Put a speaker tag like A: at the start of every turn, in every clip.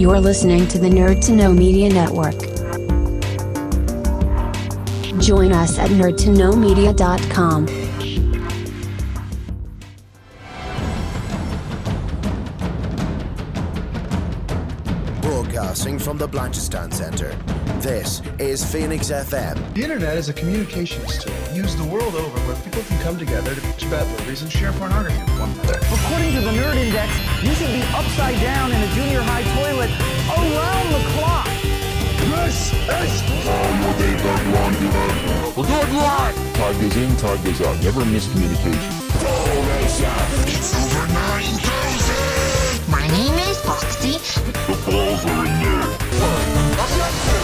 A: You're listening to the Nerd to Know Media Network. Join us at nerdtoknowmedia.com.
B: Broadcasting from the Blanchistan Center. This is Phoenix FM.
C: The internet is a communications tool used the world over where people can come together to bitch about movies and share pornography with one another.
D: According to the Nerd Index, you should be upside down in a junior high toilet around the clock.
E: This is We'll do it live!
F: Time goes in, time goes out. Never miscommunication.
E: It's over 9,000!
G: My name is Foxy.
F: The balls are in there.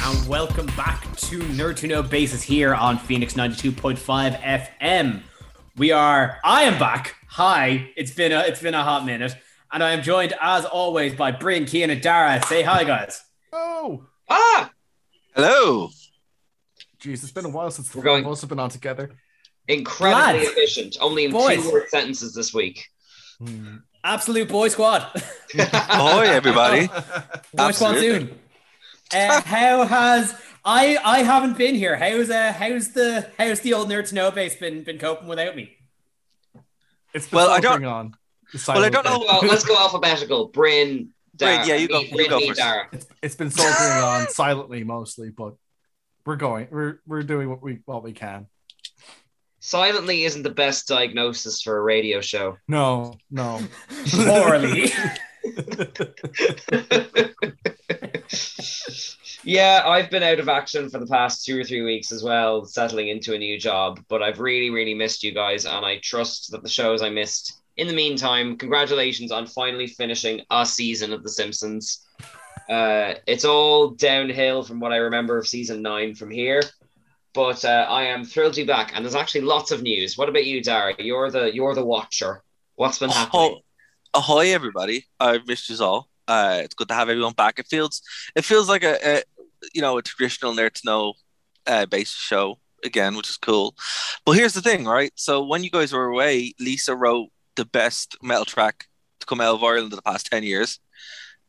H: And welcome back to Nerd to Know Basis here on Phoenix 92.5 FM. We are, I am back. Hi, it's been a, it's been a hot minute, and I am joined as always by Bryn, Kian, and Dara. Say hi, guys.
C: Oh,
I: Ah,
J: Hello.
C: jeez, it's been a while since
I: We're going-
C: we've also been on together.
I: incredibly
H: Lads.
I: efficient. Only in
H: Boys.
I: two word sentences this week.
H: Absolute boy squad.
J: boy, everybody.
H: boy squad soon. Uh, how has I? I haven't been here. How's uh? How's the how's the old Nerd to Know base been been coping without me?
C: It's been
J: Well, I don't-
C: on.
J: Well, I don't know-
I: Well, let's go alphabetical. Bryn, Dara.
J: Bryn, yeah, you go-
I: Me,
J: you go first.
I: Dara.
C: It's been soldiering on silently mostly, but we're going. We're we're doing what we what we can.
I: Silently isn't the best diagnosis for a radio show.
C: No, no.
H: Poorly.
I: Yeah, I've been out of action for the past two or three weeks as well, settling into a new job. But I've really, really missed you guys, and I trust that the shows I missed. In the meantime, congratulations on finally finishing a season of The Simpsons. Uh, it's all downhill from what I remember of season nine from here. But uh, I am thrilled to be back, and there's actually lots of news. What about you, Dara? You're the you're the watcher. What's been happening?
J: Oh, ahoy, everybody. I've missed you all. Uh, it's good to have everyone back. It feels it feels like a you know a traditional nerd to know uh, based show again, which is cool. But here's the thing, right? So when you guys were away, Lisa wrote the best metal track to come out of Ireland in the past ten years.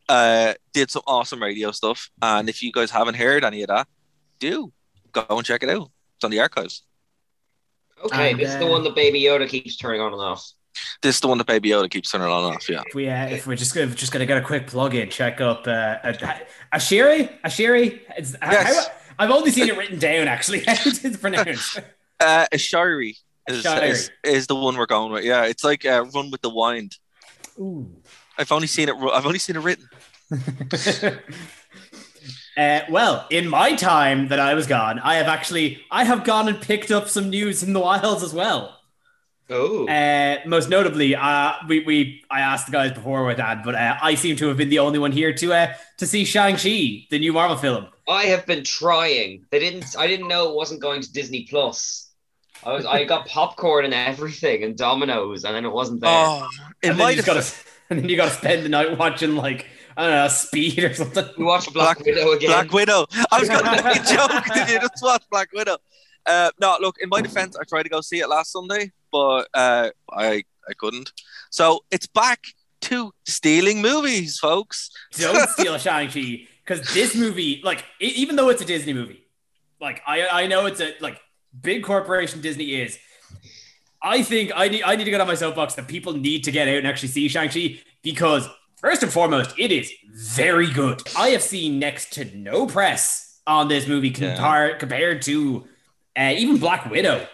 J: Uh, did some awesome radio stuff, and if you guys haven't heard any of that, do go and check it out. It's on the archives.
I: Okay,
H: And,
I: this is the
H: uh,
I: one that Baby Yoda keeps turning on and off.
J: This is the one that Baby Yoda keeps turning on and off. Yeah.
H: if we uh, if we're just gonna just gonna get a quick plug in, check up uh, uh, Ashiri. Ashiri. It's,
J: Yes.
H: how, I've only seen it written down. Actually, how is it pronounced?
J: Uh, Ashari is, is is the one we're going with. Yeah, it's like uh, Run with the Wind.
H: Ooh.
J: I've only seen it. I've only seen it written.
H: Uh, well, in my time that I was gone, I have actually I have gone and picked up some news in the wilds as well.
I: Oh,
H: Uh, most notably, uh, we, we I asked the guys before with that, but uh, I seem to have been the only one here to uh, to see Shang Chi, the new Marvel film.
I: I have been trying. They didn't. I didn't know it wasn't going to Disney Plus. I was. I got popcorn and everything and Domino's, and then it wasn't there.
J: Oh, it
H: and then
J: might
H: you
J: have.
H: gotta and then you gotta spend the night watching like I don't know Speed or something.
I: we watched Black,
J: Black-
I: Widow again.
J: Black Widow. I was going to make a joke. Did you just watch Black Widow? Uh, no, look. In my defense, I tried to go see it last Sunday, but uh, I I couldn't. So it's back to stealing movies, folks.
H: Don't steal Shang Chi because this movie, like, e- even though it's a Disney movie, like I I know it's a like big corporation Disney is. I think I need I need to get on my soapbox that people need to get out and actually see Shang Chi because first and foremost, it is very good. I have seen next to no press on this movie
J: Yeah.
H: compar- compared to uh, even Black Widow.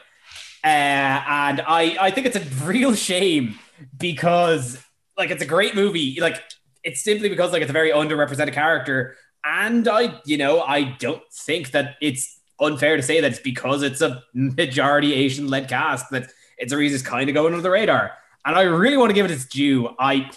H: Uh, and I, I think it's a real shame because like it's a great movie. Like it's simply because like it's a very underrepresented character. And I, you know, I don't think that it's unfair to say that it's because it's a majority Asian led cast that it's a reason it's kind of going under the radar. And I really want to give it its due. I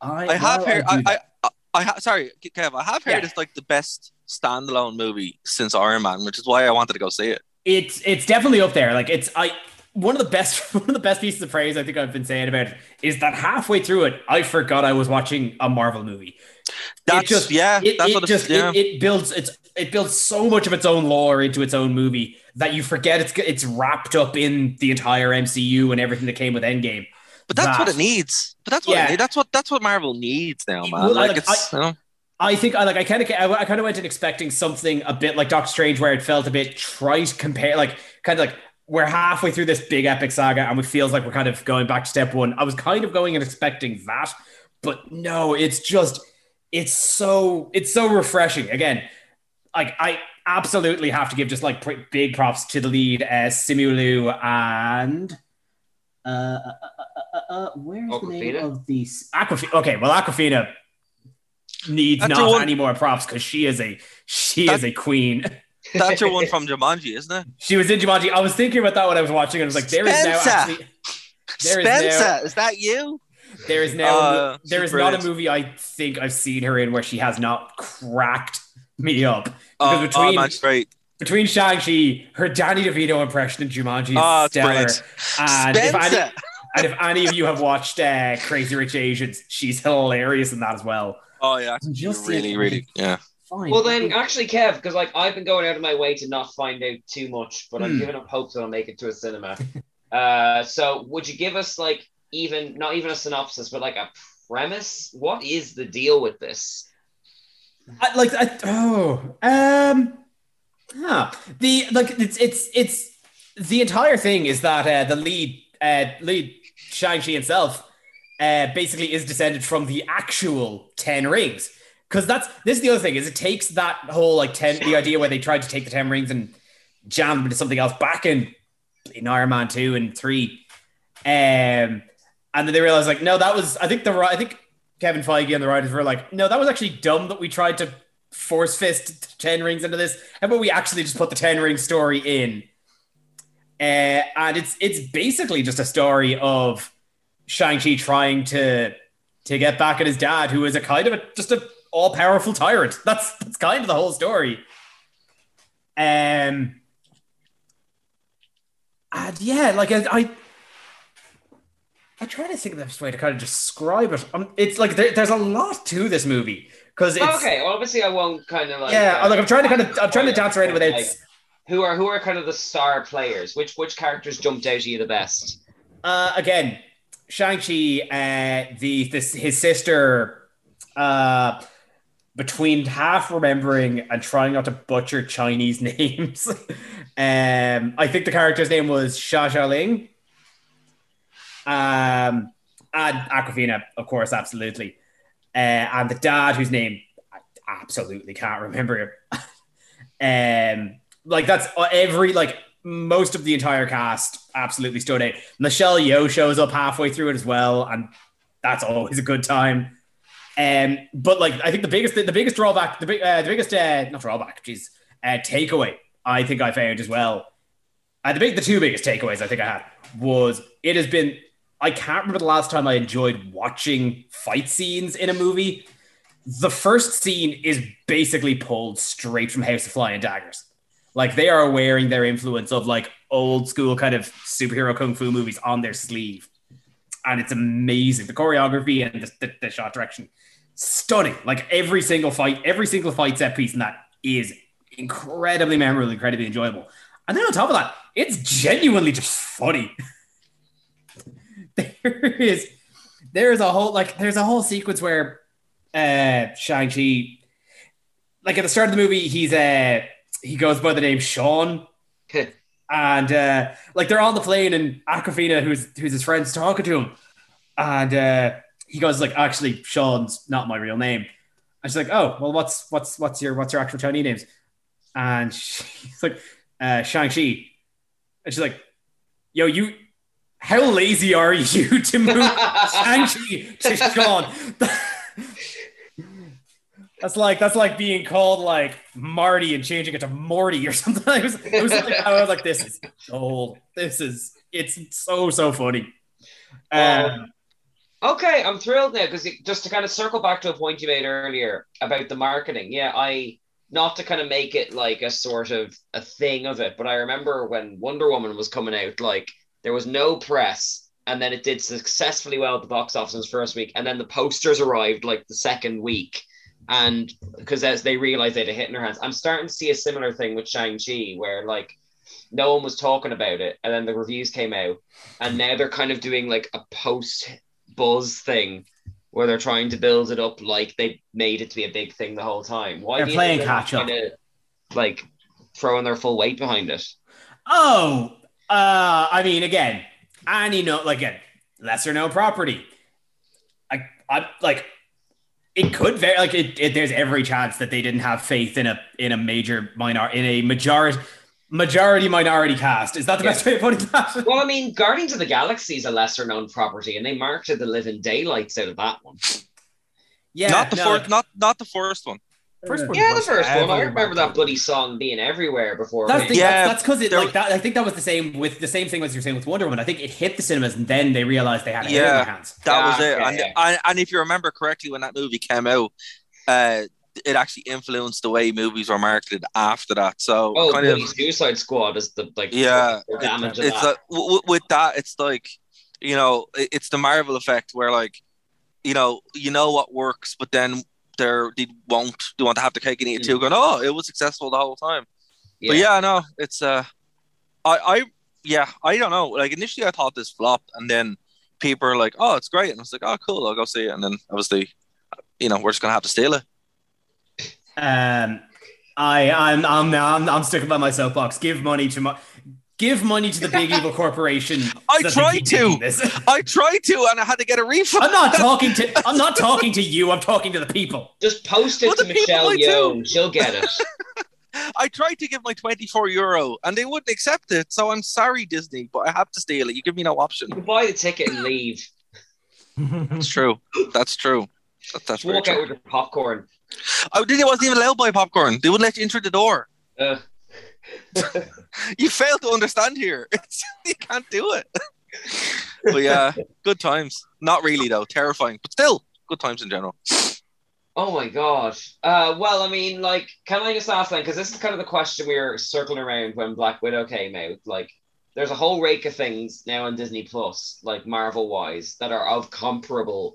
H: I,
J: I have heard.
H: I
J: I, I I ha- sorry, Kev. I have heard
H: Yeah.
J: it's like the best standalone movie since Iron Man, which is why I wanted to go see it.
H: It's it's definitely up there. Like it's I one of the best one of the best pieces of praise I think I've been saying about it is that halfway through it, I forgot I was watching a Marvel movie.
J: That's
H: it just
J: yeah.
H: it,
J: that's
H: it
J: what it's,
H: just
J: yeah.
H: it, it builds it's it builds so much of its own lore into its own movie that you forget it's it's wrapped up in the entire MCU and everything that came with Endgame.
J: but that's what it needs. But that's what
H: Yeah.
J: that's what that's what Marvel needs now, man.
H: Well,
J: like,
H: like,
J: it's you know,
H: I think I like I kind of I, kind of went in expecting something a bit like Doctor Strange, where it felt a bit trite compare like kind of like we're halfway through this big epic saga and it feels like we're kind of going back to step one. I was kind of going and expecting that, but no, it's just it's so it's so refreshing. Again, like I absolutely have to give just like pr- big props to the lead, uh, Simu Liu and uh, uh, uh, uh, uh, where's the name of these Awkwafina? Okay, well Awkwafina needs
J: That's
H: not
J: one-
H: any more props because she is a she
J: That-
H: is a queen.
J: that's your one from Jumanji, isn't it?
H: She was in Jumanji. I was thinking about that when I was watching it. I was like, there is now
J: Spencer!
H: actually there is now-
J: Spencer, is that you?
H: there is now
J: Uh,
H: there is
J: she's
H: not a movie I think I've seen her in where she has not cracked me up. Because
J: Oh,
H: between
J: oh man, she's great.
H: between Shang-Chi, her Danny DeVito impression in Jumanji is
J: Oh,
H: stellar. And if, any, and if any of you have watched uh, Crazy Rich Asians, she's hilarious in that as well.
J: Oh yeah,
H: Just
J: really, really, yeah.
H: fine.
I: Well then, actually, Kev, because like I've been going out of my way to not find out too much, but I'm
H: Hmm.
I: giving up hope that I'll make it to a cinema. uh, so would you give us like even not even a synopsis, but like a premise? What is the deal with this?
H: I, like I, oh um huh. the like it's it's it's the entire thing is that uh, the lead uh lead Shang-Chi himself uh basically is descended from the actual 10 rings because that's this is the other thing is it takes that whole like 10 the idea where they tried to take the 10 rings and jam them into something else back in in Iron Man 2 and 3 um and then they realized like no that was I think the I think Kevin Feige and the writers were like, no, that was actually dumb that we tried to force fist 10 rings into this. How about we actually just put the 10 ring story in? Uh, and it's it's basically just a story of Shang-Chi trying to to get back at his dad, who is a kind of a just a all-powerful tyrant. That's that's kind of the whole story. Um and yeah, like I, I I try to think of the best way to kind of describe it. Um, it's like there, there's a lot to this movie because it's
I: okay, well, obviously I won't kind of like
H: yeah.
I: uh,
H: like I'm trying to kind of I'm trying to dance around without.
I: like, who are who are kind of the star players? Which which characters jumped out at you the best?
H: Uh, again, Shang Chi, uh, the this his sister, uh, between half remembering and trying not to butcher Chinese names. um, I think the character's name was Sha Xia Xiaoling. Um, and Awkwafina, of course, absolutely. Uh, and the dad, whose name I absolutely can't remember. um, like that's uh, every like most of the entire cast absolutely stood out. Michelle Yeoh shows up halfway through it as well, and that's always a good time. Um, but like I think the biggest the biggest drawback, the big uh, the biggest uh, not drawback, geez, uh, takeaway I think I found as well. Uh, the big the two biggest takeaways I think I had was it has been I can't remember the last time I enjoyed watching fight scenes in a movie. The first scene is basically pulled straight from House of Flying Daggers. Like they are wearing their influence of like old school kind of superhero kung fu movies on their sleeve. And it's amazing. The choreography and the, the, the shot direction, stunning. Like every single fight, every single fight set piece in that is incredibly memorable, incredibly enjoyable. And then on top of that, it's genuinely just funny. there is there is a whole like there's a whole sequence where uh Shang-Chi like at the start of the movie he's uh he goes by the name Sean. And uh like they're on the plane and Awkwafina who's who's his friend's talking to him. And uh he goes like actually Sean's not my real name. And she's like oh well what's what's what's your what's your actual Chinese names? And she's like uh Shang-Chi. And she's like yo you how lazy are you to move Shang-Chi to Sean? That's like that's like being called like Marty and changing it to Morty or something. I was, it was like, I was like, this is gold. This is it's so so funny. Um,
I: Okay, I'm thrilled now because just to kind of circle back to a point you made earlier about the marketing. Yeah, I not to kind of make it like a sort of a thing of it, but I remember when Wonder Woman was coming out, like there was no press, and then it did successfully well at the box office in its first week, and then the posters arrived like the second week, and because as they realized they had a hit in their hands, I'm starting to see a similar thing with Shang Chi, where like no one was talking about it, and then the reviews came out, and now they're kind of doing like a post buzz thing where they're trying to build it up like they made it to be a big thing the whole time. Why
H: They're
I: you
H: playing catch up.
I: like throwing their full weight behind it?
H: Oh, uh, I mean, again, any no, like again, lesser known property. I, I like it could very like it, it. There's every chance that they didn't have faith in a in a major minor in a majority majority minority cast. Is that the
I: Yeah.
H: best way of putting that?
I: Well, I mean, Guardians of the Galaxy is a lesser known property, and they marketed the living daylights out of that one.
H: Yeah,
J: not the
H: no,
J: first, not not the first one.
G: First one
I: Yeah, the first one. I remember that
G: marketed.
I: bloody song being everywhere before.
H: That's
I: it
H: the,
J: Yeah,
H: that's because it like that. I think that was the same with the same thing as you're saying with Wonder Woman. I think it hit the cinemas and then they realized they had it in
J: Yeah.
H: their hands.
J: That
I: Yeah,
J: was it.
I: yeah,
J: and,
I: yeah.
J: and and if you remember correctly, when that movie came out, uh, it actually influenced the way movies were marketed after that. So
I: Oh,
J: kind of
I: Suicide Squad is the like
J: yeah,
I: the damage of
J: it's
I: that.
J: a, w- w- with that. It's like you know, it- it's the Marvel effect where like you know, you know what works, but then they're they won't they want to have the cake and eat it too. Going, oh, it was successful the whole time. But yeah, no, it's uh, I I yeah, I don't know. Like initially, I thought this flopped, and then people are like, "Oh, it's great," and I was like, "Oh, cool, I'll go see it." And then obviously, you know, we're just gonna have to steal it.
H: Um, I I'm I'm now I'm, I'm sticking by my soapbox. Give money to my. Give money to the big evil corporation.
J: I
H: so
J: tried to. I tried to, and I had to get a refund.
H: I'm not talking to. I'm not talking to you. I'm talking to the people.
I: Just post it
J: Well,
I: to Michelle
J: might too.
I: Yeoh. She'll get it.
J: I tried to give my twenty-four euro, and they wouldn't accept it. So I'm sorry, Disney, but I have to steal it. You give me no option.
I: You buy the ticket and leave.
J: That's true. That's true. That, that's
I: walk out
J: true.
I: with your popcorn.
J: I didn't. I wasn't even allowed to buy popcorn. They wouldn't let you enter the door.
I: Uh,
J: You fail to understand here. You can't do it. but yeah, good times. Not really though. Terrifying, but still good times in general.
I: oh my god. Uh, well, I mean, like, can I just ask then? Because this is kind of the question we were circling around when Black Widow came out. Like, there's a whole rake of things now on Disney Plus, like Marvel wise, that are of comparable,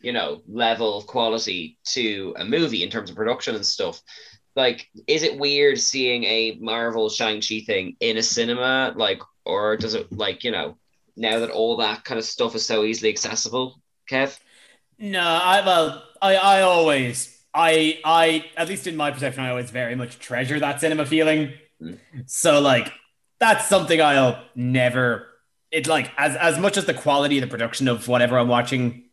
I: you know, level of quality to a movie in terms of production and stuff. Like, is it weird seeing a Marvel Shang-Chi thing in a cinema? Like, or does it, like, you know, now that all that kind of stuff is so easily accessible, Kev?
H: No, I well, I I always I I at least in my perception, I always very much treasure that cinema feeling.
I: Mm.
H: So like that's something I'll never. It like as as much as the quality of the production of whatever I'm watching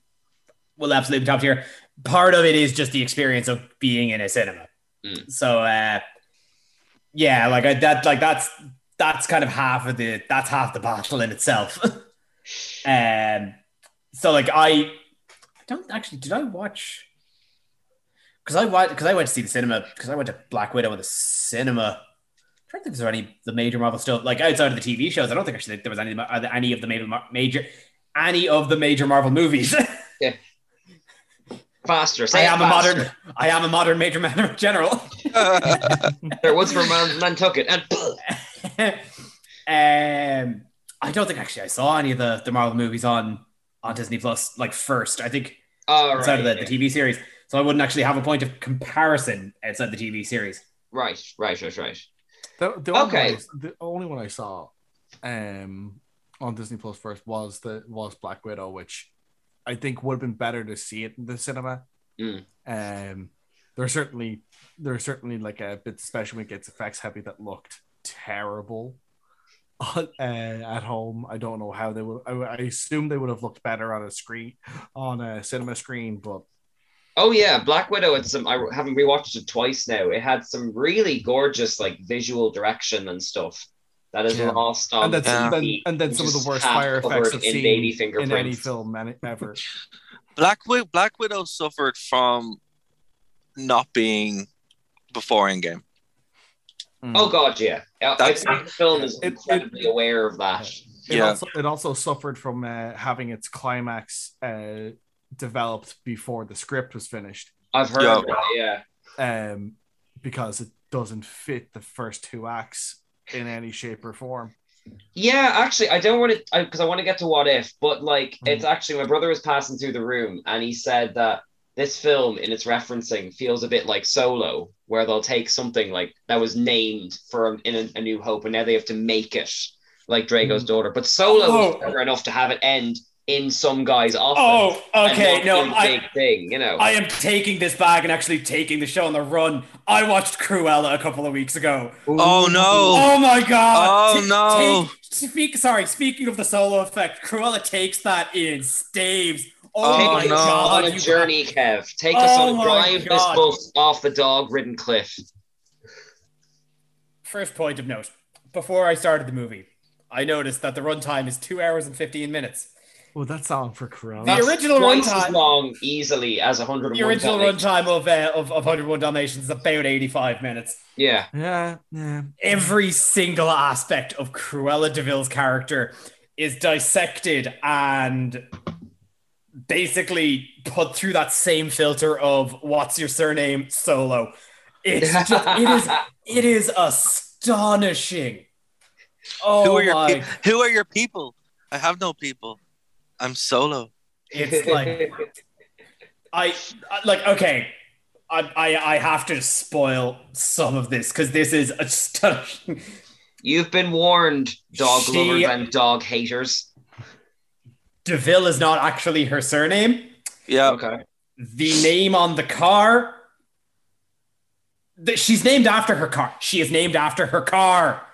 H: will absolutely be top tier. Part of it is just the experience of being in a cinema.
I: Mm.
H: So uh, yeah, like I that like that's that's kind of half of the that's half the battle in itself. um, so like I, I don't actually did I watch because I went because I went to see the cinema because I went to Black Widow in the cinema. I don't think there any the major Marvel stuff like outside of the TV shows. I don't think actually there was any any of the major major any of the major Marvel movies.
I: Faster. Say
H: I
I: it
H: am a modern I am a modern major man general.
I: There was for man, Nantucket and
H: um, I don't think actually I saw any of the, the Marvel movies on on Disney Plus like first. I think
I: oh,
H: outside
I: right,
H: of the, the TV series, so I wouldn't actually have a point of comparison outside the TV series.
I: right, right, right, right.
G: The, the,
I: Okay.
G: one the only one I saw um, on Disney Plus first was the was Black Widow, which I think would have been better to see it in the cinema.
I: Mm.
G: Um, there's certainly there's certainly like a bit special when it gets effects heavy that looked terrible uh, at home. I don't know how they would. I, I assume they would have looked better on a screen on a cinema screen, but
I: Oh yeah, Black Widow had some. I haven't rewatched it twice now. It had some really gorgeous like visual direction and stuff that is
G: Yeah.
I: lost on
G: and then,
J: Yeah.
G: then and then
I: which
G: some of the worst fire effects I've
I: in
G: seen
I: baby
G: in any film ever.
J: Black Widow, Black Widow suffered from not being before Endgame.
G: Mm.
I: Oh god, yeah. I- I
J: That's-
I: think the film is
G: It- it-
I: incredibly aware of that.
G: It
J: Yeah.
G: also it also suffered from uh, having its climax uh, developed before the script was finished.
I: I've heard
J: Yeah.
I: that, yeah.
G: um, because it doesn't fit the first two acts in any shape or form.
I: Yeah, actually, I don't want to because I, want to get to what if, but like
G: Mm-hmm.
I: it's actually my brother was passing through the room and he said that this film in its referencing feels a bit like Solo, where they'll take something like that was named for in a, a New Hope and now they have to make it like Drago's daughter. But Solo was
H: Oh.
I: clever enough to have it end in some guy's office.
H: Oh, okay. No,
I: in a
H: I,
I: big thing, you know.
H: I am taking this bag and actually taking the show on the run. I watched Cruella a couple of weeks ago.
J: Oh no!
H: Oh my god!
J: Oh, no.
H: take- speak. Sorry. Speaking of the solo effect, Cruella takes that in staves. Oh,
J: Oh,
H: my
I: Take
J: no.
I: us
H: god!
I: on a
H: you-
I: journey, Kev. Take us
H: Oh
I: on
H: my
I: a drive this bus off the dog-ridden cliff.
H: First point of note: before I started the movie, I noticed that the runtime is two hours and fifteen minutes.
G: Well, that song for Corona.
H: The original
I: twice as
H: runtime-
I: long easily as 101
H: The original
I: Dalmatians.
H: runtime of, uh, of of 101 Dalmatians is about 85 minutes.
I: Yeah.
G: Yeah, yeah.
H: every single aspect of Cruella Deville's character is dissected and basically put through that same filter of what's your surname solo. It's just, it is it is astonishing. Oh
J: who are your
H: my!
J: pe- Who are your people? I have no people. I'm solo.
H: It's like I I- like okay. I, I I have to spoil some of this because this is astonishing.
I: You've been warned, dog
H: She-
I: lovers and dog haters.
H: Deville is not actually her surname.
J: Yeah.
I: Okay.
H: the name on the car the, she's named after her car she is named after her car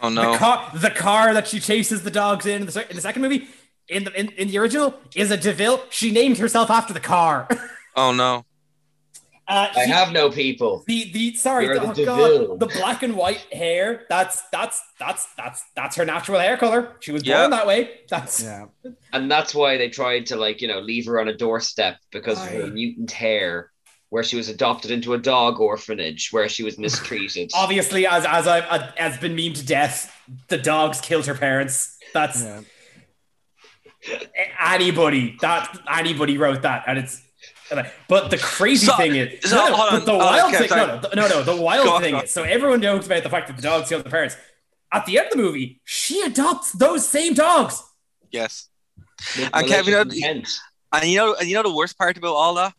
J: Oh no.
H: the car the car that she chases the dogs in in the, in the second movie in the in, in the original is a deville she named herself after the car
J: Oh no.
H: uh,
I: I
H: she-
I: have no people.
H: the the sorry the,
I: the
H: oh
I: DeVille.
H: God, the black and white hair that's that's that's that's that's her natural hair color she was
J: Yeah.
H: born that way that's
G: Yeah.
I: And that's why they tried to like, you know, leave her on a doorstep because of her mutant hair, where she was adopted into a dog orphanage where she was mistreated.
H: obviously as as I've uh, been memed to death the dogs killed her parents that's
G: Yeah.
H: Anybody that anybody wrote that and it's but the crazy
J: So-
H: thing is
J: so,
H: no, no, but
J: on,
H: the oh,
J: hold on,
H: wild thing no, no no no the wild
J: on,
H: thing is so everyone knows about the fact that the dogs killed the parents. At the end of the movie she adopts those same dogs.
J: Yes.
I: With
J: And Kevin, you know- And you know, and you know the worst part about all that?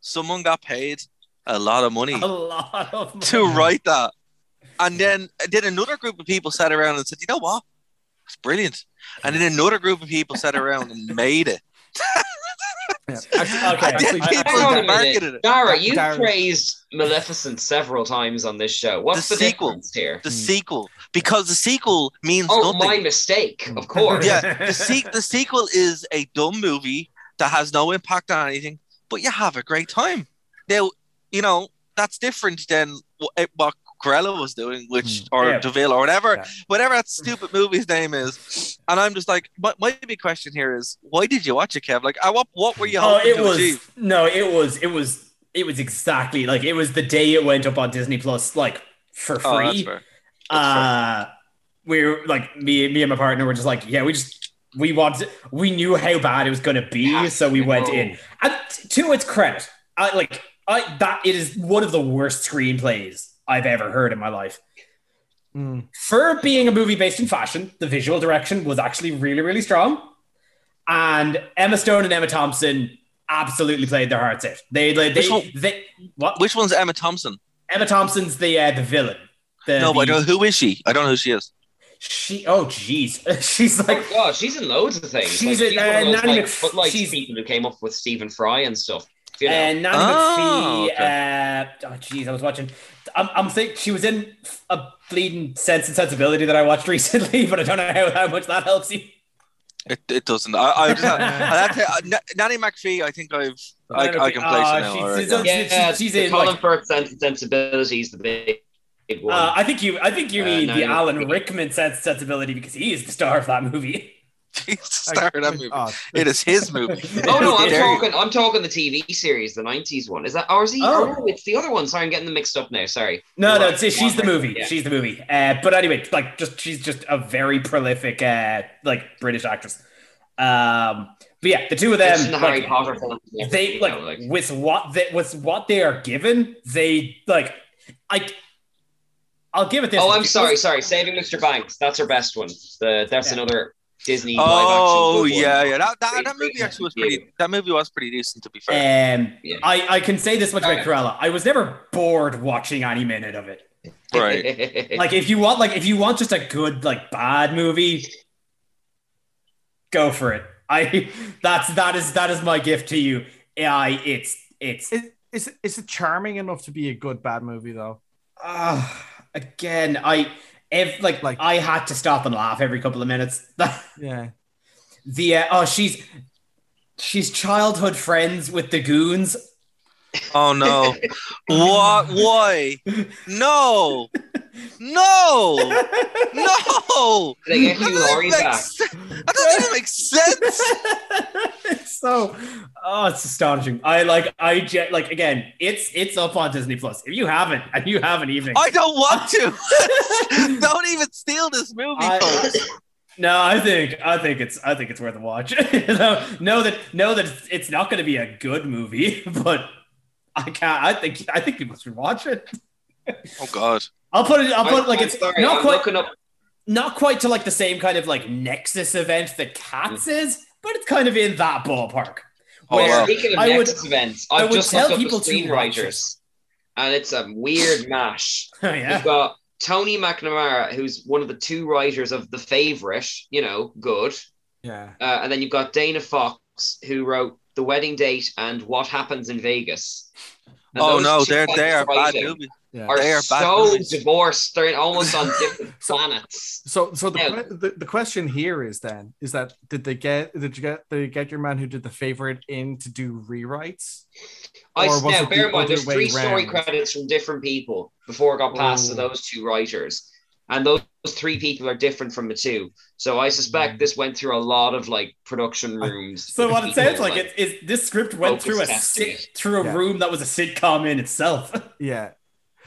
J: Someone got paid a lot of money
H: a lot of
J: to write that, and then then another group of people sat around and said, "You know what? It's brilliant." And then another group of people sat around and made it.
G: yeah. Actually,
H: Okay,
J: and then
H: I- I-
J: people
I: Hang on a
J: marketed it.
I: Dara, you
G: Dara-
I: praised Maleficent several times on this show. What's
J: The
I: the,
J: sequel.
I: difference here?
J: The sequel, because the sequel means
I: Oh,
J: nothing.
I: my mistake, of course.
J: yeah, the, se- the sequel is a dumb movie that has no impact on anything, but you have a great time. Now, you know, that's different than eh, what, what Cruella was doing, which, or
H: Yeah.
J: DeVille, or whatever,
G: Yeah.
J: whatever that stupid movie's name is. And I'm just like, my, my big question here is, why did you watch it, Kev? Like, I, what, what were you
H: oh
J: hoping
H: it
J: to
H: was
J: achieve?
H: no it was it was it was exactly like it was the day it went up on disney plus like for free
J: Oh, that's fair.
H: uh we were like me me and my partner were just like yeah we just we wanted we knew how bad it was going to be
I: Yeah,
H: so we went
I: know.
H: in and t- to its credit i like i that it is one of the worst screenplays i've ever heard in my life
G: Mm.
H: for being a movie based in fashion the visual direction was actually really really strong and emma stone and emma thompson absolutely played their hearts out they they,
J: Which
H: they,
J: one?
H: they what
J: Which one's Emma Thompson?
H: emma thompson's the uh, the villain the,
J: no, but I
H: the-
J: don't, who is she? I don't know who she is.
H: she oh jeez she's like
I: Oh god, she's in loads of things.
H: She's
I: like,
H: a-
I: one of
H: uh,
I: those,
H: Nanny
I: like,
H: Mc- she's-
I: people who came up with Stephen Fry and stuff. You know?
H: And Nanny
J: Oh,
H: McPhee, uh, oh jeez, I was watching. I'm, I'm think she was in a bleeding Sense and Sensibility that I watched recently, but I don't know how, how much that helps you.
J: It, it doesn't. I, I just, I have to, uh, Nanny McPhee. I think I've I, I can place it now.
H: she's-
J: all right,
H: she's-
J: yeah.
H: she's-
I: yeah,
H: she's
I: the
H: in,
I: Colin
H: like-
I: Firth Sense and Sensibilities, the big, big one.
H: Uh, I think you, I think you
I: Uh,
H: mean
I: Nanny
H: the Alan
I: McPhee.
H: Rickman Sense and Sensibility because he is the star of that movie.
J: He's the star that movie.
G: Oh,
J: It is his movie.
I: Oh no, I'm
J: Dare you.
I: talking. I'm talking the TV series, the '90s one. Is that? Or is he?
H: Oh.
I: Oh, it's the other one. Sorry, I'm getting them mixed up now. Sorry.
H: No, no, it's, she's the movie.
I: Yeah.
H: She's the movie. Uh, but anyway, like, just she's just a very prolific, uh, like British actress. Um, but yeah, the two of them,
I: the
H: like,
I: Harry Potter films.
H: they like,
I: know, like
H: with what they with what they are given, they like, I, I'll give it this.
I: Oh,
H: one.
I: I'm sorry, sorry. Saving Mr. Banks. That's her best one. The that's
H: Yeah.
I: another Disney.
J: Oh
I: live action
J: yeah, yeah. That, that, that movie actually was
I: movie.
J: pretty. That movie was pretty decent, to be fair.
H: Um,
I: Yeah.
H: I, I can say this much about
I: Okay.
H: Cruella. I was never bored watching any minute of it.
J: right.
H: Like if you want, like if you want just a good like bad movie, go for it. I that's that is that is my gift to you. I it's it's
G: Is, is, it- is it charming enough to be a good bad movie though?
H: uh, again I if like
G: Like-
H: I had to stop and laugh every couple of minutes.
G: Yeah.
H: the uh, oh she's she's childhood friends with the goons.
J: Oh no. what? Why? No. No. No.
I: They get
J: That
I: Hugh
J: doesn't
I: Laurie
J: make
I: back.
J: se- That doesn't even make sense.
H: it's so oh it's astonishing i like i ge- like again it's it's up on disney plus if you haven't and you haven't even,
J: I don't want to. don't even steal this movie,
H: I-
J: folks.
H: no i think i think it's i think it's worth a watch know, know that know that it's- it's not going to be a good movie but i can't i think i think people should watch it
J: Oh God.
H: i'll put it i'll put it like
I: I'm
H: it's
I: sorry,
H: not
I: I'm
H: quite
I: up.
H: not quite to like the same kind of like nexus event that cats is but it's kind of in that ballpark
J: Oh,
H: Where-
J: wow.
I: Speaking of
H: I would-
I: events,
H: I
I: I've
H: would
I: just
H: tell
I: looked up
H: people
I: the
H: to watch
I: and it's a weird mash.
H: oh yeah
I: You've got Tony McNamara, who's one of the two writers of The Favorite, you know, good.
G: Yeah.
I: Uh, and then you've got Dana Fox, who wrote The Wedding Date and What Happens in Vegas. And
J: Oh no, they're
I: kinds
J: they are bad movies.
G: Yeah.
I: Are,
J: They are bad
I: so
J: movies.
I: divorced. They're almost on different
G: So-
I: planets.
G: So, so the,
I: Now-
G: que- the the question here is then is that did they get did you get did you get your man who did the favorite in to do rewrites?
I: I
G: Or was
I: now
G: it
I: bear
G: the
I: in mind, there's
G: way
I: three story
G: round?
I: credits from different people before it got passed to
G: Oh.
I: those two writers, and those, those three people are different from the two. So I suspect
G: Mm.
I: this went through a lot of like production rooms.
H: So what it sounds like is, is this script went through a
I: testing
H: sit, through a
G: Yeah.
H: room that was a sitcom in itself.
G: Yeah.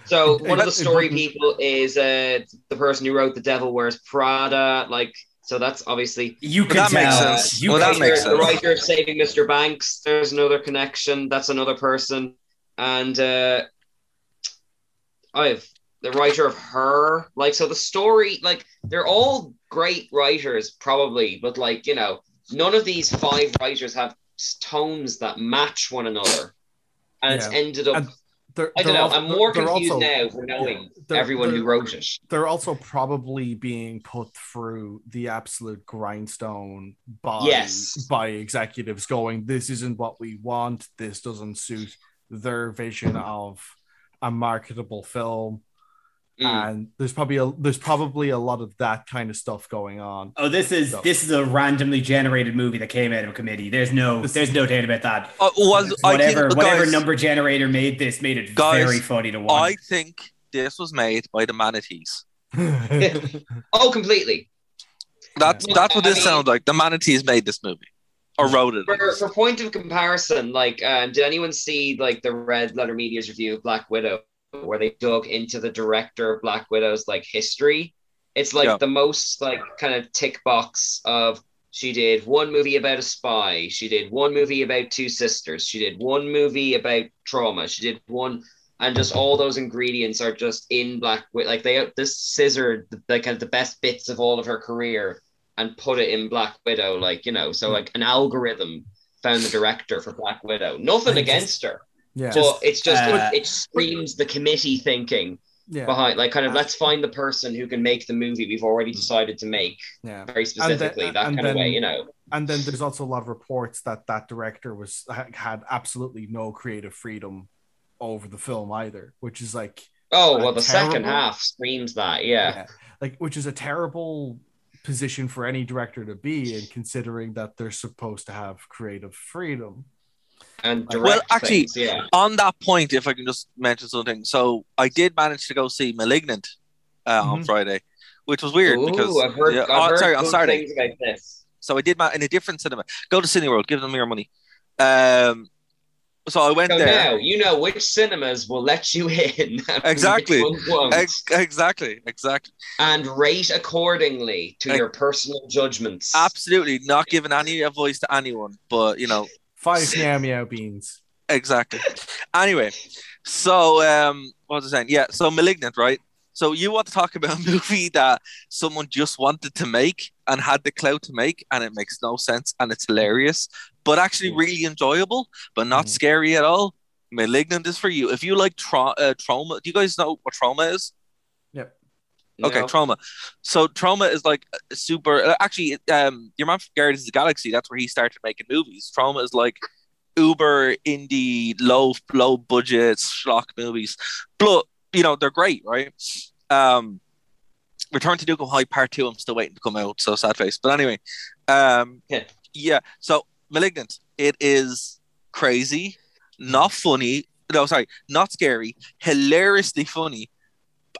I: So
G: It-
I: one of the story
G: it
I: people is uh, the person who wrote The Devil Wears Prada. Like, so that's obviously
H: You can
J: that makes
H: tell.
J: sense.
H: You
J: Well,
H: can
J: that makes sense.
I: the writer of Saving Mr. Banks. There's another connection. That's another person, and uh, I've the writer of Her. Like, so the story, like, they're all great writers, probably, but like, you know, none of these five writers have tones that match one another, and it's ended up.
G: And They're,
I: I don't know.
G: also-
I: I'm more confused
G: also-
I: now for knowing
G: they're-
I: everyone who wrote it.
G: They're also probably being put through the absolute grindstone by
I: Yes.
G: by executives going, this isn't what we want, this doesn't suit their vision of a marketable film.
I: Mm.
G: And there's probably a there's probably a lot of that kind of stuff going on.
H: Oh, this is
G: So-
H: this is a randomly generated movie that came out of a committee. There's no
G: This-
H: there's no doubt about that.
J: Uh, was I
H: Whatever
J: think,
H: whatever
J: guys,
H: number generator made this made it
J: Guys,
H: very funny to watch.
J: I think this was made by the manatees.
I: Oh, completely.
J: That's
I: Yeah.
J: that's what
I: I
J: this
I: mean-
J: sounds like. The manatees made this movie or wrote it.
I: For, for point of comparison, like, um, did anyone see like the Red Letter Media's review of Black Widow, where they dug into the director of Black Widow's like history? It's like
J: Yeah.
I: the most like kind of tick box of she did one movie about a spy, she did one movie about two sisters, she did one movie about trauma, she did one, and just all those ingredients are just in Black Widow. Like they this scissored the, the kind of the best bits of all of her career and put it in Black Widow, like you know, so hmm. like an algorithm found the director for Black Widow. Nothing against her,
G: yeah.
I: but it's just
H: uh,
I: it, it screams the committee thinking
G: yeah.
I: behind, like kind of
G: Uh,
I: let's find the person who can make the movie we've already decided to make
G: Yeah.
I: very specifically that
G: and
I: kind of
G: then-
I: way, you know.
G: and then there's also a lot of reports that that director was had absolutely no creative freedom over the film either which is like
I: Oh well, the second half screams that, yeah.
G: like which is a terrible position for any director to be in considering that they're supposed to have creative freedom
I: and direct
J: Well, actually,
I: things, yeah.
J: On that point, if I can just mention something, so I did manage to go see *Malignant* uh, on
G: Mhm.
J: Friday, which was weird
I: Ooh,
J: because
I: I've heard,
J: yeah,
I: I've
J: oh,
I: heard
J: sorry on Saturday.
I: things this.
J: So I did my in a different cinema. Go to Cineworld, give them your money. Um, so I went
I: So
J: there.
I: now you know which cinemas will let you in.
J: Exactly.
I: which ones won't,
J: Ex- exactly, exactly.
I: and rate accordingly to
J: Ex-
I: your personal judgments.
J: Absolutely not giving any advice to anyone, but you know,
G: Five meow meow beans.
J: exactly. Anyway, so um, what was I saying? Yeah, so Malignant, right? So you want to talk about a movie that someone just wanted to make and had the clout to make, and it makes no sense and it's hilarious, but actually really enjoyable, but not
G: Mhm.
J: scary at all. Malignant is for you. If you like tra- uh, Troma, do you guys know what Troma is? Okay,
I: No.
J: Troma. So Troma is like super. uh, Actually, um, your man from Guardians of the Galaxy. That's where he started making movies. Troma is like uber indie, low low budget schlock movies. But you know they're great, right? Um, Return to Nuke 'Em High Part Two. I'm still waiting to come out. So sad face. But anyway, um,
I: Yeah.
J: yeah. So Malignant. It is crazy, not funny. No, sorry, not scary. Hilariously funny.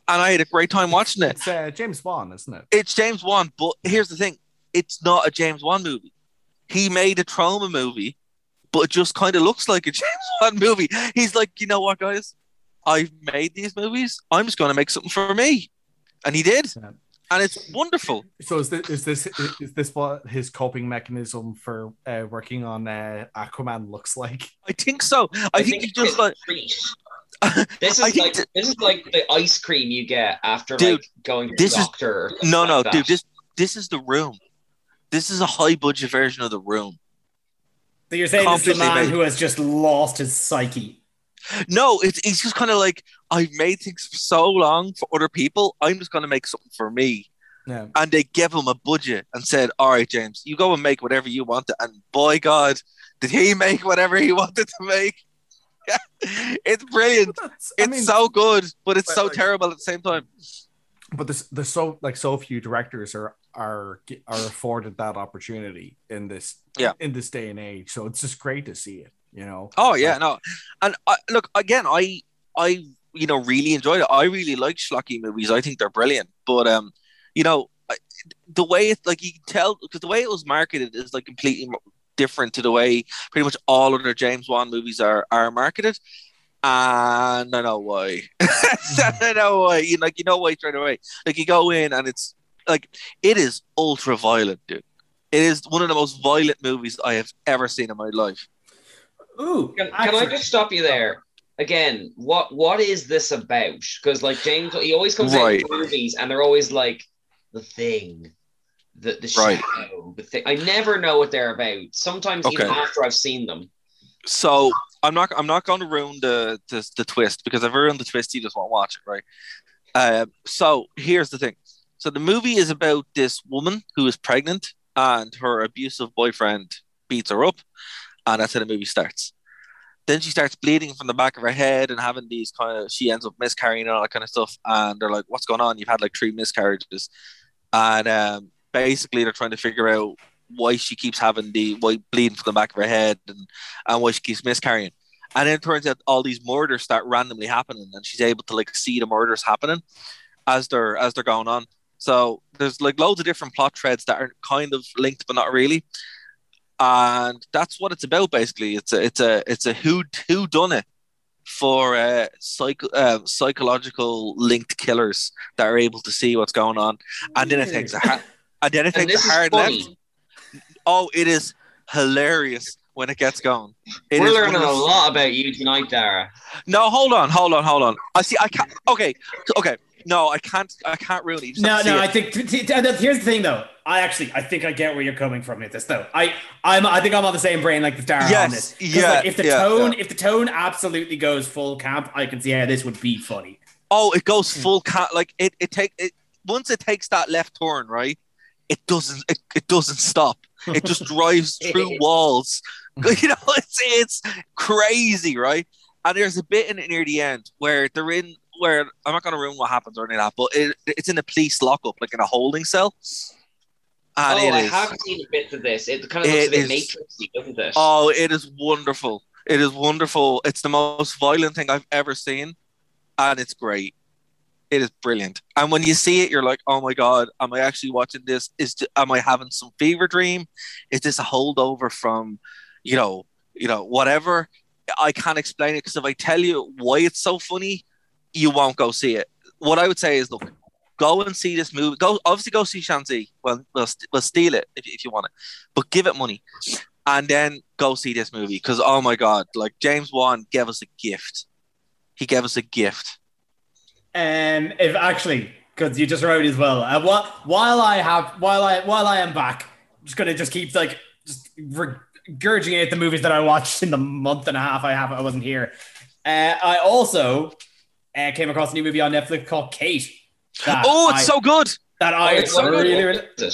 J: And I had a great time watching it
G: It's uh, James Wan, isn't it?
J: it's James Wan, but here's the thing: it's not a James Wan movie. He made a Troma movie, but it just kind of looks like a James Wan movie. He's like, you know what, guys? I've made these movies. I'm just going to make something for me, and he did,
G: Yeah.
J: and it's wonderful.
G: So is this is this is this what his coping mechanism for uh, working on uh, Aquaman looks like?
J: I think so. I, think, he just like
I: treat. This is
J: think
I: like
J: th-
I: this is like the ice cream you get after
J: Dude,
I: like going to
J: this
I: the
J: is-
I: doctor. or something
J: no, no,
I: like
J: dude. This this is the room. This is a high budget version of the room.
H: So you're saying this is the man
J: made.
H: who has just lost his psyche.
J: No, it's it's just kind of like I've made things for so long for other people. I'm just going to make something for me.
G: Yeah.
J: and they gave him a budget and said, "All right, James, you go and make whatever you want." And boy, God, did he make whatever he wanted to make? it's brilliant.
G: That's, I
J: It's
G: mean,
J: so good, but it's
G: but
J: so
G: like-
J: terrible at the same time.
G: but there's there's so like so few directors are are are afforded that opportunity in this
J: Yeah.
G: in this day and age. So it's just great to see it. You know.
J: Oh yeah, no, and I, look again. I I you know really enjoyed it. I really like schlocky movies. I think they're brilliant. But um, you know, I- the way it like you can tell because the way it was marketed is like completely different to the way pretty much all other James Wan movies are are marketed. And I know why. I know why. You like you know why straight away. Like you go in and it's like it is ultra violent, dude. It is one of the most violent movies I have ever seen in my life.
H: Ooh,
I: Can, can I just stop you there? Again, what what is this about? Because like James, he always comes
J: Right.
I: out with movies, and they're always like the thing, the the
J: Right.
I: the thing. I never know what they're about. Sometimes even after I've seen them.
J: So I'm not I'm not going to ruin the, the the twist because if I ruin the twist, you just won't watch it, right? Uh, so here's the thing. So the movie is about this woman who is pregnant and her abusive boyfriend beats her up, and that's how the movie starts. Then she starts bleeding from the back of her head and having these kind of she ends up miscarrying and all that kind of stuff. And they're like, "What's going on? You've had like three miscarriages," and um, basically they're trying to figure out why she keeps having the why bleeding from the back of her head and and why she keeps miscarrying. And then it turns out all these murders start randomly happening, and she's able to like see the murders happening as they're as they're going on. So there's like loads of different plot threads that are kind of linked, but not really. And that's what it's about basically. It's a it's a it's a who who done it for uh, psych, uh, psychological linked killers that are able to see what's going on, and then it takes a and then it takes a hard
I: funny.
J: left. Oh, it is hilarious when it gets going. It
I: We're
J: is
I: learning
J: one
I: a lot about you tonight, Dara.
J: No, hold on, hold on, hold on. I see. I can't. Okay, okay. No, I can't. I can't ruin it. You just
H: No, no.
J: see
H: I think t- t- t- here's the thing, though. I actually, I think I get where you're coming from with this, though. I, I'm, I think I'm on the same brain like the Dara
J: Yes,
H: on this. 'Cause,
J: yeah,
H: like, if the
J: yeah,
H: tone,
J: yeah.
H: if the tone absolutely goes full camp, I can see how this would be funny.
J: Oh, it goes
H: Hmm.
J: full cat. Like it. It take it once it takes that left turn, right? It doesn't. It, it doesn't stop. It just drives through walls. You know, it's it's crazy, right? And there's a bit in it near the end where they're in where I'm not going to ruin what happens or any of that, but it, it's in a police lockup, like in a holding cell. And
I: oh,
J: it
I: I
J: is-
I: have seen bits of this. It kind of looks a bit
J: is-
I: matrixy, doesn't it?
J: Oh, it is wonderful. It is wonderful. It's the most violent thing I've ever seen, and it's great. It is brilliant. And when you see it, you're like, oh my god, am I actually watching this? Is am I having some fever dream? Is this a holdover from, you know, you know, whatever? I can't explain it because if I tell you why it's so funny, you won't go see it. What I would say is, look, go and see this movie. Go obviously go see Shang-Chi. Well, we'll, we'll steal it if, if you want it, but give it money, and then go see this movie because oh my god, like James Wan gave us a gift. He gave us a gift.
H: Um, if actually, because you just wrote as well. Uh, while while I have while I while I am back, I'm just gonna just keep like just regurgitating the movies that I watched in the month and a half I have I wasn't here. Uh, I also uh, came across a new movie on Netflix called Kate.
J: Oh, it's
H: I-
J: so good.
H: that I
I: Oh, it's so good.
H: really,
I: What
H: really?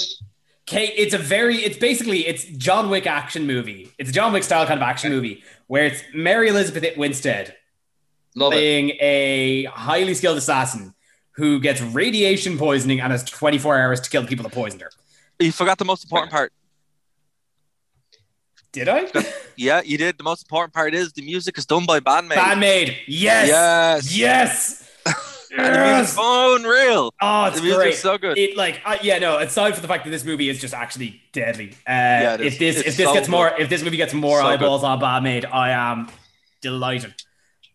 H: Kate, it's a very, it's basically, it's John Wick action movie. It's a John Wick style kind of action movie where it's Mary Elizabeth Winstead
I: Love it.
H: a highly skilled assassin who gets radiation poisoning and has 24 hours to kill the people that poisoned her.
J: You forgot the most important part.
H: Did I?
J: Yeah, you did. The most important part is the music is done by Band-Maid.
H: Band-Maid. Yes.
J: Yes.
H: Yes.
J: And the music's unreal.
H: Oh, it's
J: the music's
H: great.
J: so good.
H: It like uh, yeah no. Aside from the fact that this movie is just actually deadly. Uh,
J: it is.
H: if this
J: It's
H: if this
J: so
H: gets more if this movie gets more
J: So
H: eyeballs on Band-Maid, I am delighted.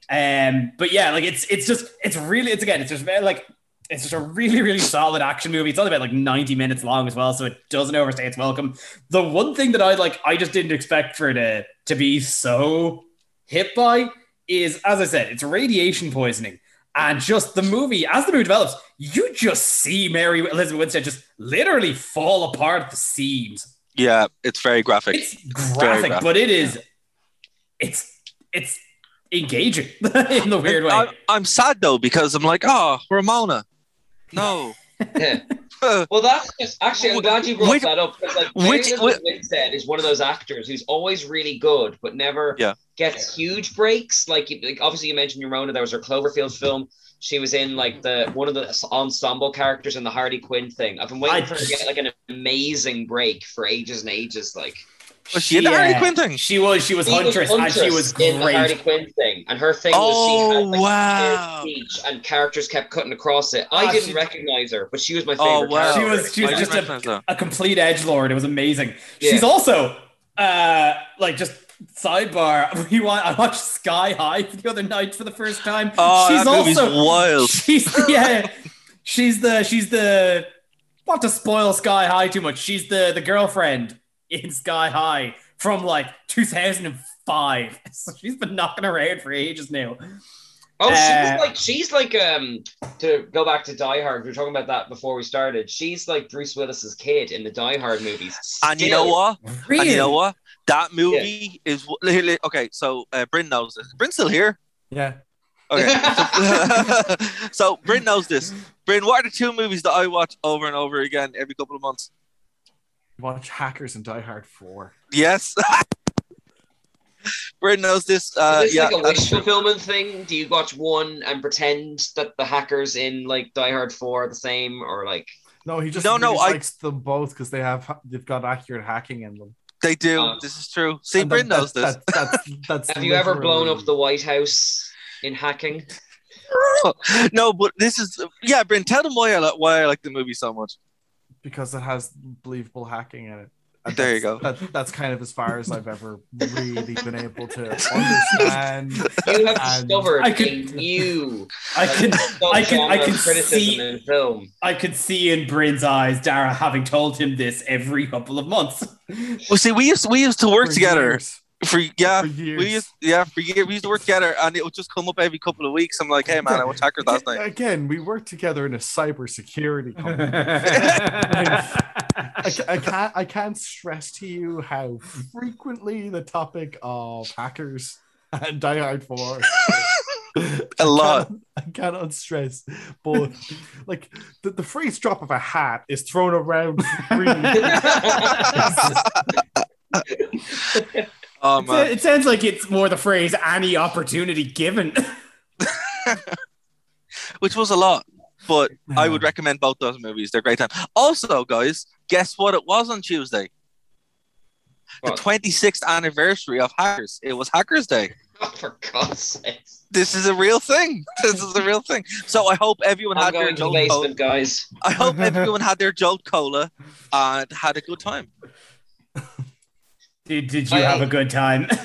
H: Um, but yeah, like it's it's just it's really it's again it's just very, like it's just a really really solid action movie. It's only about like ninety minutes long as well, so it doesn't overstay its welcome. The one thing that I like I just didn't expect for it to to be so hit by is as I said, it's radiation poisoning. And just the movie, as the movie develops, you just see Mary Elizabeth Winstead just literally fall apart at the seams.
J: Yeah, it's very graphic.
H: It's
J: Very
H: graphic, but it is it's it's engaging in the weird way.
J: I'm, I'm sad though because I'm like, oh, Ramona. No.
I: Yeah. Well, that's just actually. I'm glad you brought
J: Which-
I: that up. 'cause, Like,
J: which-
I: Mary Elizabeth Winstead is one of those actors who's always really good, but never
J: Yeah.
I: gets huge breaks. Like, like obviously, you mentioned Ramona. There was her Cloverfield film. She was in like the one of the ensemble characters in the Harley Quinn thing. I've been waiting
H: I-
I: for her to get like an amazing break for ages and ages. Like,
J: Was she in the Harley
H: uh,
J: Quinn thing?
H: She was she was
I: She was
H: Huntress, and she was great.
I: in the Harley
H: great.
I: Quinn thing, and her thing was
J: Oh,
I: she had like
J: wow.
I: a speech, and characters kept cutting across it. I
H: Ah,
I: didn't
H: she-
I: recognize her, but she was my favorite.
J: Oh,
I: favorite.
J: wow.
H: She was she was
J: I
H: just a, a complete edge lord. It was amazing.
I: Yeah.
H: She's also uh like just sidebar. We want I watched Sky High the other night for the first time.
J: Oh,
H: she's
J: that movie's
H: also
J: wild.
H: She's yeah. She's the she's the not to spoil Sky High too much. She's the the girlfriend in Sky High from like 2005. So she's been knocking around for ages now.
I: Oh,
H: Uh,
I: she's like she's like um to go back to Die Hard. We were talking about that before we started. She's like Bruce Willis's kid in the Die Hard movies.
J: And you know what?
H: Really?
J: And you know what? That movie is literally okay. So uh, Bryn knows this. Bryn's still here.
G: Yeah.
J: Okay. So, so Bryn knows this. Bryn, what are the two movies that I watch over and over again every couple of months?
G: Watch Hackers and Die Hard 4.
J: Yes. Bryn knows this. Uh,
I: Is this
J: yeah,
I: like a wish fulfillment thing? Do you watch one and pretend that the hackers in like Die Hard Four are the same, or like?
G: No, he just
J: No, no,
G: really
J: I-
G: likes them both because they have they've got accurate hacking in them.
J: They do.
I: Uh,
J: this is true. See,
G: And
J: Bryn
G: that-
J: knows this.
G: that- that's, that's
I: Have you ever blown up the White House in hacking?
J: no, but this is yeah, Bryn. Tell them why I like why I like the movie so much.
G: Because it has believable hacking in it. And
J: There you
G: go. That, that's kind of as far as I've ever really been able to understand.
I: You have
G: And
I: discovered
H: I
I: a
H: could-
I: new.
H: I can I can I
I: subgenre of
H: can see
I: in film.
H: I could see in Bryn's eyes Dara having told him this every couple of months.
J: Well, see, we used we used to work
G: For
J: together
G: years.
J: For yeah.
G: For years.
J: We used yeah for years we used to work together, and it would just come up every couple of weeks. I'm like, hey man, I watched Hackers last night.
G: Again, we worked together in a cybersecurity company. I, I can't I can't stress to you how frequently the topic of hackers and Die Hard 4
J: A lot.
G: I cannot stress, but like the, the phrase drop of a hat is thrown around freely.
J: Um, oh
H: It-
J: man,
H: it sounds like it's more the phrase any opportunity given.
J: which was a lot, but I would recommend both those movies. They're great time. Also, guys, guess what? It was on Tuesday, the 26th anniversary of Hackers. It was Hackers Day.
I: Oh, for God's sake.
J: This is a real thing. This is a real thing. So I hope everyone
I: I'm
J: had their
I: going to the
J: Cola.
I: guys.
J: I hope everyone had their Jolt Cola and had a good time.
H: Did, did you have a good time?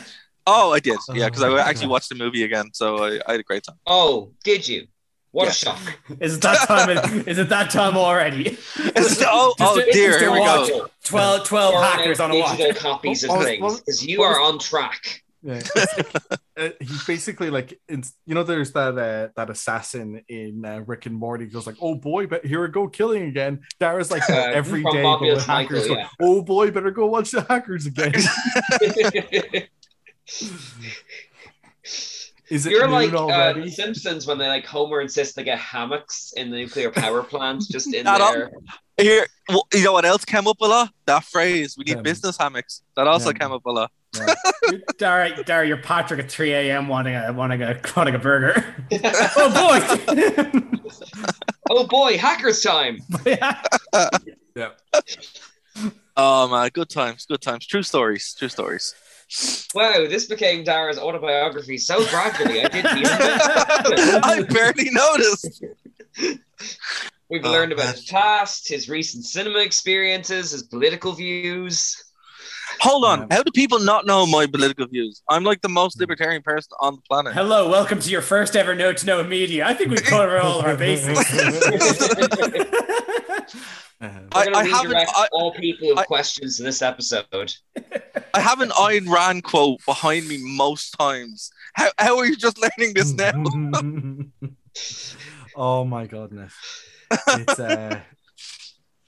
J: Oh, I did. Yeah, because I
G: Oh,
J: actually watched the movie again, so I, I had a great time.
I: Oh, did you? What
J: Yes.
I: a shock.
H: Is it that time? Is it that time already?
J: It's- oh, oh,
H: Just
J: oh
H: to-
J: dear,
H: just
J: here we go.
H: 12, 12 hackers on a watch.
I: digital copies of
G: What
I: things because you are on track.
G: Yeah, it's like, uh, he basically like it's, you know there's that uh, that assassin in uh, Rick and Morty goes like oh boy but here we go killing again Dara's like
I: Uh,
G: every
I: from
G: day going hackers
I: Michael,
G: going, oh boy better go watch the hackers again is it
I: You're like uh, the Simpsons when they like Homer insists they get hammocks in the nuclear power plant just in
J: Not on-
I: there.
J: Here, well, you know what else came up a lot? That phrase, we need
G: Yeah.
J: business hammocks. That also
G: Yeah.
J: came up a lot.
H: Dara, Dara, you're Patrick at 3 a.m. wanting a wanting a wanting a burger. oh boy!
I: Oh boy, hackers time!
G: yeah
J: Oh um, uh, man, good times, good times. True stories, true stories.
I: Wow, this became Dara's autobiography so gradually. I didn't even.
J: I barely noticed.
I: We've
J: Oh,
I: learned about
J: man.
I: his past, his recent cinema experiences, his political views.
J: Hold on,
G: Um,
J: how do people not know my political views? I'm like the most libertarian person on the planet.
H: Hello, welcome to your first ever No to No media. I think we cover all our bases.
G: Uh,
J: I,
I: We're going
J: I
I: to
J: haven't,
I: redirect
J: I,
I: all people with
J: I-
I: questions to this episode.
J: I have an Ayn Rand quote behind me most times. How, how are you just learning this now?
G: oh my goodness it's uh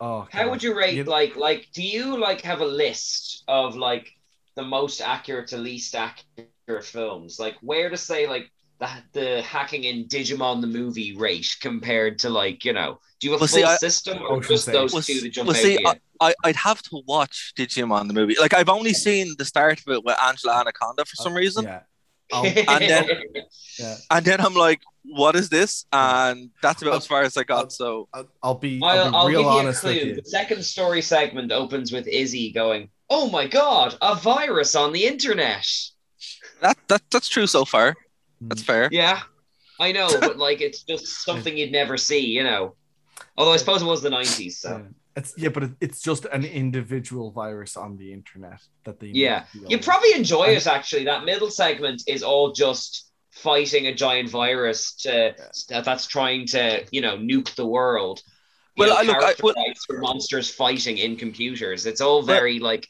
G: oh
I: How
G: God.
I: would you rate
G: You-
I: like like do you like have a list of like the most accurate to least accurate films? Like where to say like the the hacking in Digimon the movie rate compared to like, you know, do you have a
J: Well,
I: full
J: see, I-
I: system or
G: oh,
I: just
G: Eight.
I: those
J: Well,
I: two that jump
J: well,
I: out
J: see,
I: to?
J: I, I'd have to watch Digimon the movie. Like I've only seen the start of it with Angela Anaconda for some uh, reason,
G: yeah I'll-
J: and then
G: yeah
J: and then I'm like, what is this? And that's about as far as I got. So
G: I'll, I'll be I'll,
I: I'll,
G: be
I: I'll
G: real
I: give you a
G: honest with you
I: The second story segment opens with Izzy going, "Oh my god, a virus on the internet."
J: that, that that's true so far. That's
G: Mm.
J: fair.
I: Yeah, I know, but like it's just something you'd never see, you know. Although I suppose it was the nineties, so
G: Yeah. It's yeah, but it, it's just an individual virus on the internet that they
I: yeah, you probably enjoy
G: And-
I: it. Actually, that middle segment is all just fighting a giant virus to, that, that's trying to, you know, nuke the world. You
J: Well,
I: know,
J: I look, I-
I: character
J: well-
I: for monsters fighting in computers. It's all very like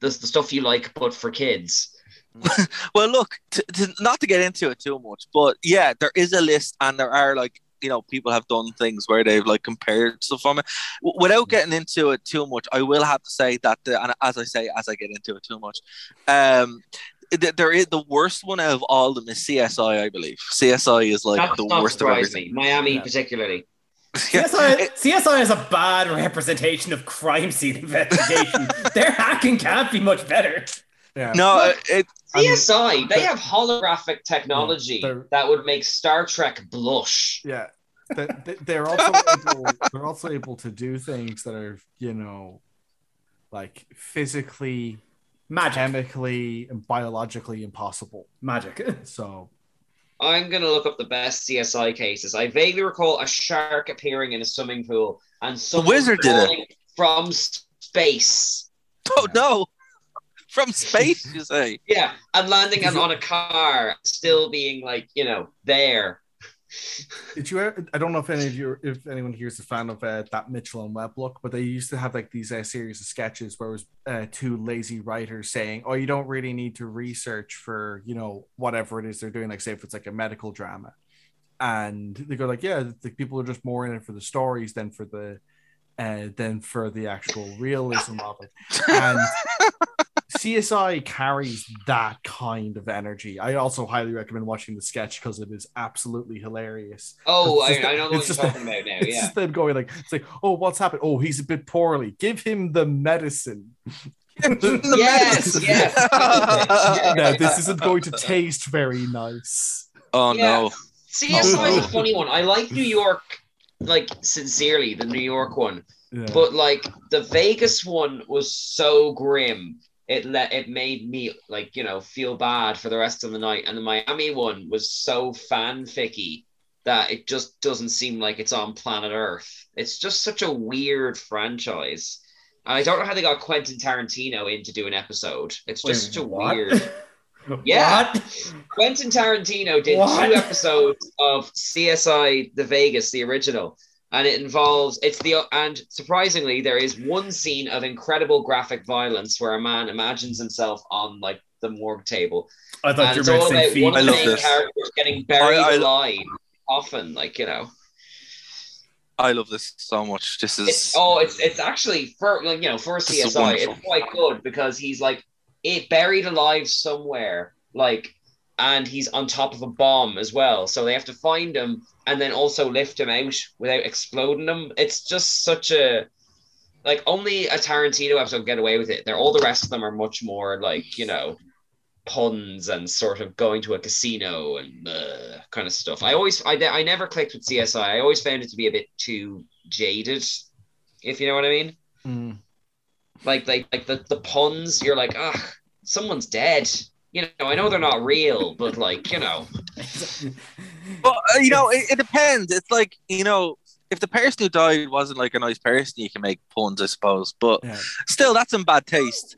I: the, the stuff you like, but for kids.
J: Well, look, to, to, not to get into it too much, but yeah, there is a list, and there are like you know people have done things where they've like compared stuff from it. W- without getting into it too much, I will have to say that, the, and as I say, as I get into it too much, um, th- there is the worst one out of all of them is CSI, I believe. CSI is like
I: That
J: the
I: does not
J: worst of
I: surprise
J: everything.
I: me. Miami,
G: Yeah.
I: particularly.
J: Yeah.
H: CSI, CSI is a bad representation of crime scene investigation. Their hacking can't be much better.
G: Yeah.
J: No, it,
G: I mean,
I: CSI, they have holographic technology that would make Star Trek blush.
G: Yeah. They- they- They're also able, they're also able to do things that are, you know, like physically,
H: Magic.
G: chemically, and biologically impossible.
H: Magic.
G: So
I: I'm gonna look up the best CSI cases. I vaguely recall a shark appearing in a swimming pool and some
J: wizard did it.
I: from space.
J: oh no, from space, you say?
I: Yeah, and landing on, on a car, still being like, you know, there.
G: Did you? Ever, I don't know if any of you, if anyone here is a fan of uh, that Mitchell and Webb look, but they used to have like these uh, series of sketches where it was uh, two lazy writers saying, "Oh, you don't really need to research for you know whatever it is they're doing." Like, say if it's like a medical drama, and they go like, "Yeah, the people are just more in it for the stories than for the uh, than for the actual realism of it." And CSI carries that kind of energy. I also highly recommend watching the sketch because it is absolutely hilarious.
I: Oh, I,
G: just-
I: I know what
G: it's
I: you're
G: just
I: talking
G: that-
I: about now.
G: It's
I: Yeah.
G: just them going like, it's like, oh, what's happened? Oh, he's a bit poorly. Give him the medicine.
I: yes, yes.
G: no, this isn't going to taste very nice.
J: Oh
I: Yeah.
J: no.
I: CSI is
G: Oh,
I: a funny one. I like New York, like sincerely, the New York one.
G: Yeah.
I: But like the Vegas one was so grim it let it made me like you know feel bad for the rest of the night. And the Miami one was so fanficky that it just doesn't seem like it's on planet Earth. It's just such a weird franchise. And I don't know how they got Quentin Tarantino in to do an episode. It's just
H: Wait,
I: such a
H: what?
I: weird. Yeah.
H: What?
I: Quentin Tarantino did
H: What?
I: two episodes of CSI The Vegas, the original, and it involves it's the and surprisingly there is one scene of incredible graphic violence where a man imagines himself on like the morgue table,
H: I thought
I: and
H: you
I: it's
H: were
I: all
H: about to
I: about
H: say feet.
I: one
J: I
I: of the
J: love
I: main
J: this.
I: characters getting buried
J: I- I-
I: alive, often like you know.
J: I love this so much. This is
I: It's oh, it's it's actually for like you know for CSI, it's quite good because he's like it buried alive somewhere, like, and he's on top of a bomb as well. So they have to find him and then also lift him out without exploding him. It's just such a like only a Tarantino episode get away with it. They're all the rest of them are much more like you know puns and sort of going to a casino and uh, kind of stuff. I always I, I never clicked with CSI. I always found it to be a bit too jaded, if you know what I mean.
G: Mm.
I: Like like like the, the puns, you're like, ah, someone's dead. You know, I know they're not real, but like, you know,
J: But uh, you know, it, it depends. It's like you know, if the person who died wasn't like a nice person, you can make puns, I suppose. But
G: Yeah.
J: still, that's in bad taste.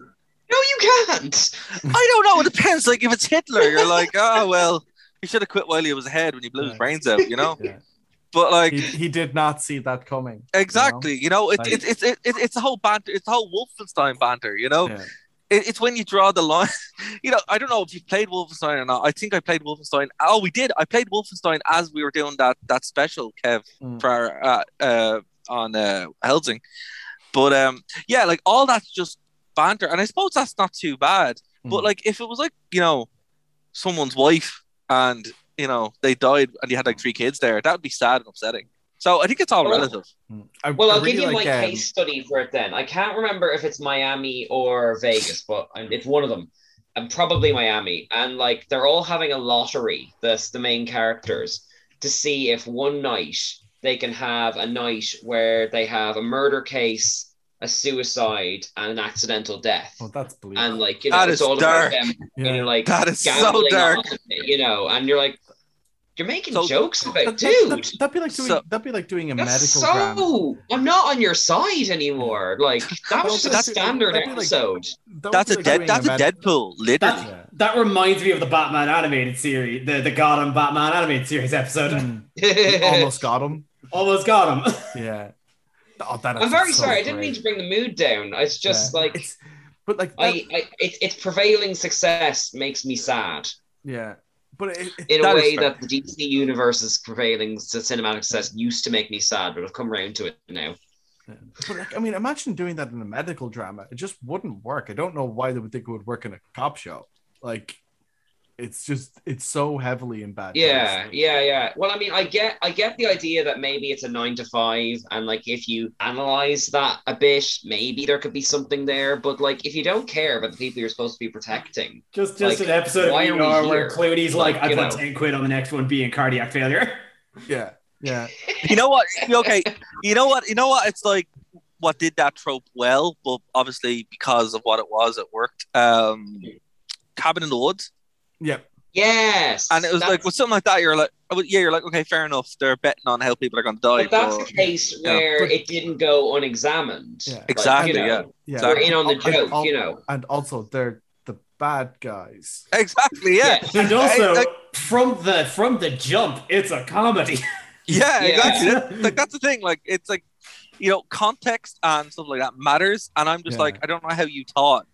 I: no, you can't.
J: I don't know. It depends. Like if it's Hitler, you're like, oh well, he should have quit while he was ahead when he blew his brains out. You know.
G: Yeah.
J: But like
G: He, he did not see that coming.
J: exactly, you know, it,
G: Like-
J: it, it's it, it, it's a whole banter. It's a whole Wolfenstein banter. You know.
G: Yeah.
J: It, it's when you draw the line. you know, I don't know if you played Wolfenstein or not. I think I played Wolfenstein. Oh, we did. I played Wolfenstein as we were doing that that special, Kev,
G: Mm.
J: for our, uh, uh, on uh, Helsing. But um, yeah, like all that's just banter, and I suppose that's not too bad. But
G: Mm.
J: like, if it was like you know, someone's wife and you know they died and you had like three kids there, that would be sad and upsetting. So I think it's all
I: Well,
J: relative.
G: Mm. I,
I: Well,
G: I
I: I'll
G: really
I: give you
G: like,
I: my
G: um,
I: case study for it then. I can't remember if it's Miami or Vegas, but it's one of them. And probably Miami. And like they're all having a lottery, that's the main characters, to see if one night they can have a night where they have a murder case, a suicide, and an accidental death.
G: Oh, that's bleak.
I: And like, you know,
J: That
I: it's
J: is
I: all
J: dark.
I: about them,
G: Yeah.
I: you know, like
J: That is so dark.
I: it, you know, and you're like, you're making
J: So-
I: jokes about
G: That-
I: dude.
G: that, that'd be like doing
J: So-
G: that'd be like doing a
I: That's
G: medical drama.
I: so. I'm not on your side anymore. Like that was just a standard
G: like-
I: episode.
G: That
J: That's
G: be
J: a
G: like
J: dead. That's a
G: med-
J: Deadpool, literally.
G: Yeah.
H: That reminds me of the Batman animated series, the, the Gotham Batman animated series episode.
G: Mm. Almost got him.
H: Almost got him.
G: Yeah. Oh, that
I: I'm very
G: so
I: sorry. I didn't mean to bring the mood down. It's just
G: Yeah.
I: like
G: It's, but like that,
I: I, I it, its prevailing success makes me sad
G: yeah. But it,
I: in a way that the DC universe's prevailing cinematic success used to make me sad, but I've come around to it now.
G: but like, I mean, imagine doing that in a medical drama. It just wouldn't work. I don't know why they would think it would work in a cop show. Like, it's just it's so heavily in bad.
I: Yeah,
G: taste.
I: yeah, yeah. Well, I mean, I get, I get the idea that maybe it's a nine to five, and like if you analyze that a bit, maybe there could be something there. But like, if you don't care about the people you're supposed to be protecting,
H: Just just
I: Like,
H: an episode of
I: why are we
H: ER where
I: here?
H: Clooney's like,
I: Like,
H: I
I: you
H: put
I: know.
H: 10 quid on the next one being cardiac failure.
G: yeah, yeah.
J: You know what? Okay. You know what? You know what? It's like what did that trope well, but obviously because of what it was, it worked. Um, Cabin in the Woods,
G: Yeah,
I: yes,
J: and it was like with something like that, you're like, oh, yeah, you're like, okay, fair enough. They're betting on how people are going to die.
I: But that's
J: but-
I: the case
J: yeah.
I: where
G: But-
I: it didn't go unexamined.
G: Yeah.
I: Like,
J: Exactly,
I: you know,
J: yeah.
G: yeah.
I: We're in on the joke,
G: and-
I: you know.
G: And also, they're the bad guys.
J: exactly, yeah,
I: Yeah.
H: And also,
J: like-
H: from the from the jump, it's a comedy.
J: yeah,
I: Yeah.
J: exactly. That- like that's the thing. Like it's like you know, context and stuff like that matters. And I'm just
G: Yeah.
J: like, I don't know how you thought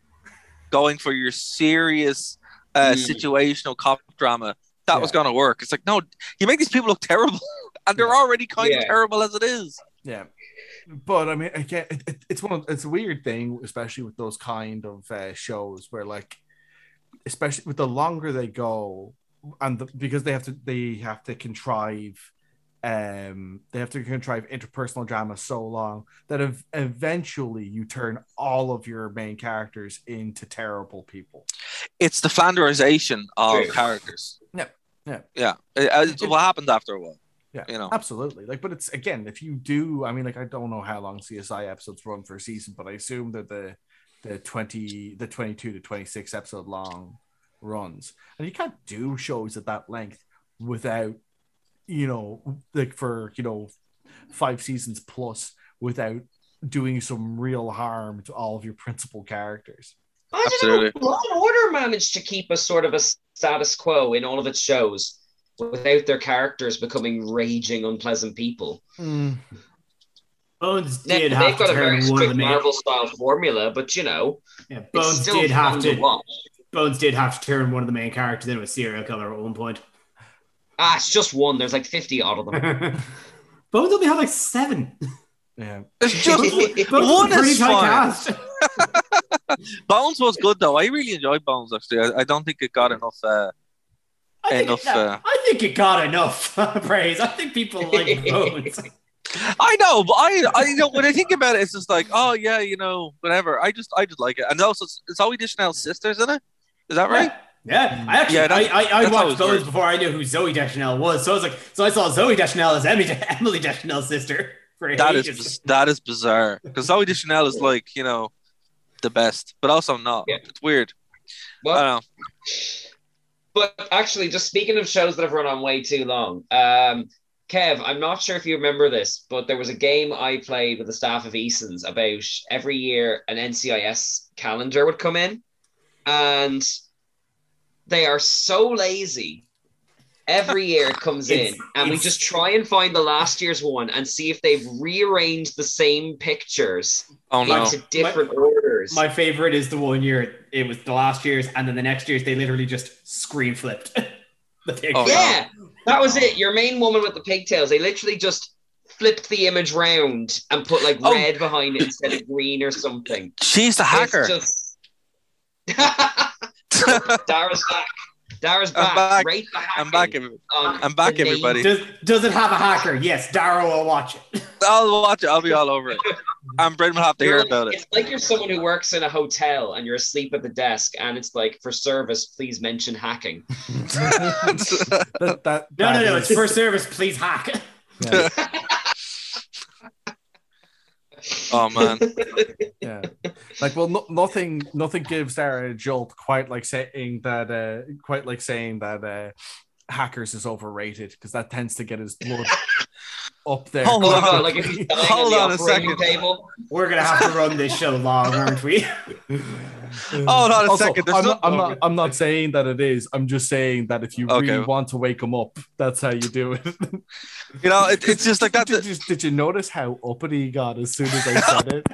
J: going for your serious uh,
I: Mm.
J: situational cop drama that was going to work. It's like, no, you make these people look terrible, and they're
G: Yeah.
J: already kind
I: Yeah.
J: of terrible as it is.
G: Yeah, but I mean, again, it, it, it's one of it's a weird thing, especially with those kind of uh, shows where, like, especially with the longer they go, and the, because they have to they have to contrive, um, they have to contrive interpersonal drama so long that ev- eventually you turn all of your main characters into terrible people.
J: It's the Flanderization of
I: True.
J: characters.
G: Yeah. Yeah.
J: yeah. It- uh, it's what happens after a while.
G: Yeah,
J: You know.
G: absolutely. Like, but it's again, if you do, I mean, like, I don't know how long CSI episodes run for a season, but I assume that the the 20 the 22 to 26 episode long runs and you can't do shows at that length without you know like for you know five seasons plus without doing some real harm to all of your principal characters
I: I don't
J: Absolutely.
I: know. Law and Order managed to keep a sort of a status quo in all of its shows without their characters becoming raging, unpleasant people.
H: Hmm.
I: Bones
H: did
I: they've
H: have to
I: got a very
H: turn one of the
I: strict
H: main.
I: Marvel style formula, but you know,
H: Yeah,
I: it's
H: Bones
I: still
H: did have
I: fun
H: to.
I: watch.
H: Bones did have to turn one of the main characters into a serial killer at one point.
I: Ah, it's just one. There's like 50 odd of them.
H: Bones only had like seven.
G: yeah
J: It's just
H: Bones was
J: one
H: a pretty
J: is fine.
H: cast.
J: Bones was good though. I really enjoyed Bones actually. I, I don't think it got enough. Uh,
H: I think,
J: Enough,
H: it, no,
J: uh,
H: I think it got enough praise. I think people like Bones.
J: I know, but I, I you know when I think about it, it's just like, oh yeah, you know, whatever. I just, I just like it, and also it's Zooey Deschanel's sisters in it. Is that right?
H: Yeah, I actually,
J: Yeah,
H: I, I, I watched
J: always
H: Bones
J: weird.
H: before I knew who Zooey Deschanel was. So I was like, so I saw Zooey Deschanel as Emily, Emily Deschanel's sister. For
J: That is
H: ages.
J: biz- that is bizarre because Zooey Deschanel is like you know the best, but also not.
I: Yeah.
J: It's weird.
I: Well,
J: I don't know.
I: But actually, just speaking of shows that have run on way too long, um, Kev, I'm not sure if you remember this, but there was a game I played with the staff of Eason's about every year an NCIS calendar would come in, and they are so lazy. Every year it comes in, and we just try and find the last year's one and see if they've rearranged the same pictures
J: Oh no.
I: into different orders.
H: My favorite is the one year it was the last year's, and then the next year's they literally just screen flipped. the picture.
J: Oh, no.
I: Yeah, that was it. Your main woman with the pigtails. They literally just flipped the image round and put like
J: Oh.
I: red behind it instead of green or something.
J: She's the hacker.
I: It's just Dara's back. Dara's back.
J: I'm
I: back.
J: back.
I: Rate the
J: I'm back.
I: hacking
J: every- I'm back, everybody.
H: Does does it have a hacker? Yes, Dara will watch it.
J: I'll watch it. I'll be all over it. And Brendan will have to hear
I: You're-
J: about it.
I: It's like you're someone who works in a hotel and you're asleep at the desk, and it's like for service, please mention hacking.
G: that, that,
H: No, no,
G: that
H: no.
G: is-
H: It's for service. Please hack.
G: yeah,
J: oh man.
G: yeah. like well no, nothing nothing gives Sarah a jolt quite like saying that uh quite like saying that uh hackers is overrated because that tends to get his blood up there
J: Hold on.
I: Like if he's
J: Hold
I: on
J: a second.
I: table.
H: We're gonna have to run this show long, aren't we?
J: Hold on a
G: Also,
J: second.
G: I'm, not, I'm not. I'm not saying that it is. I'm just saying that if you
J: Okay.
G: really want to wake him up, that's how you do it.
J: You know, it, it's just like that.
G: did, you, did you notice how uppity he got as soon as I said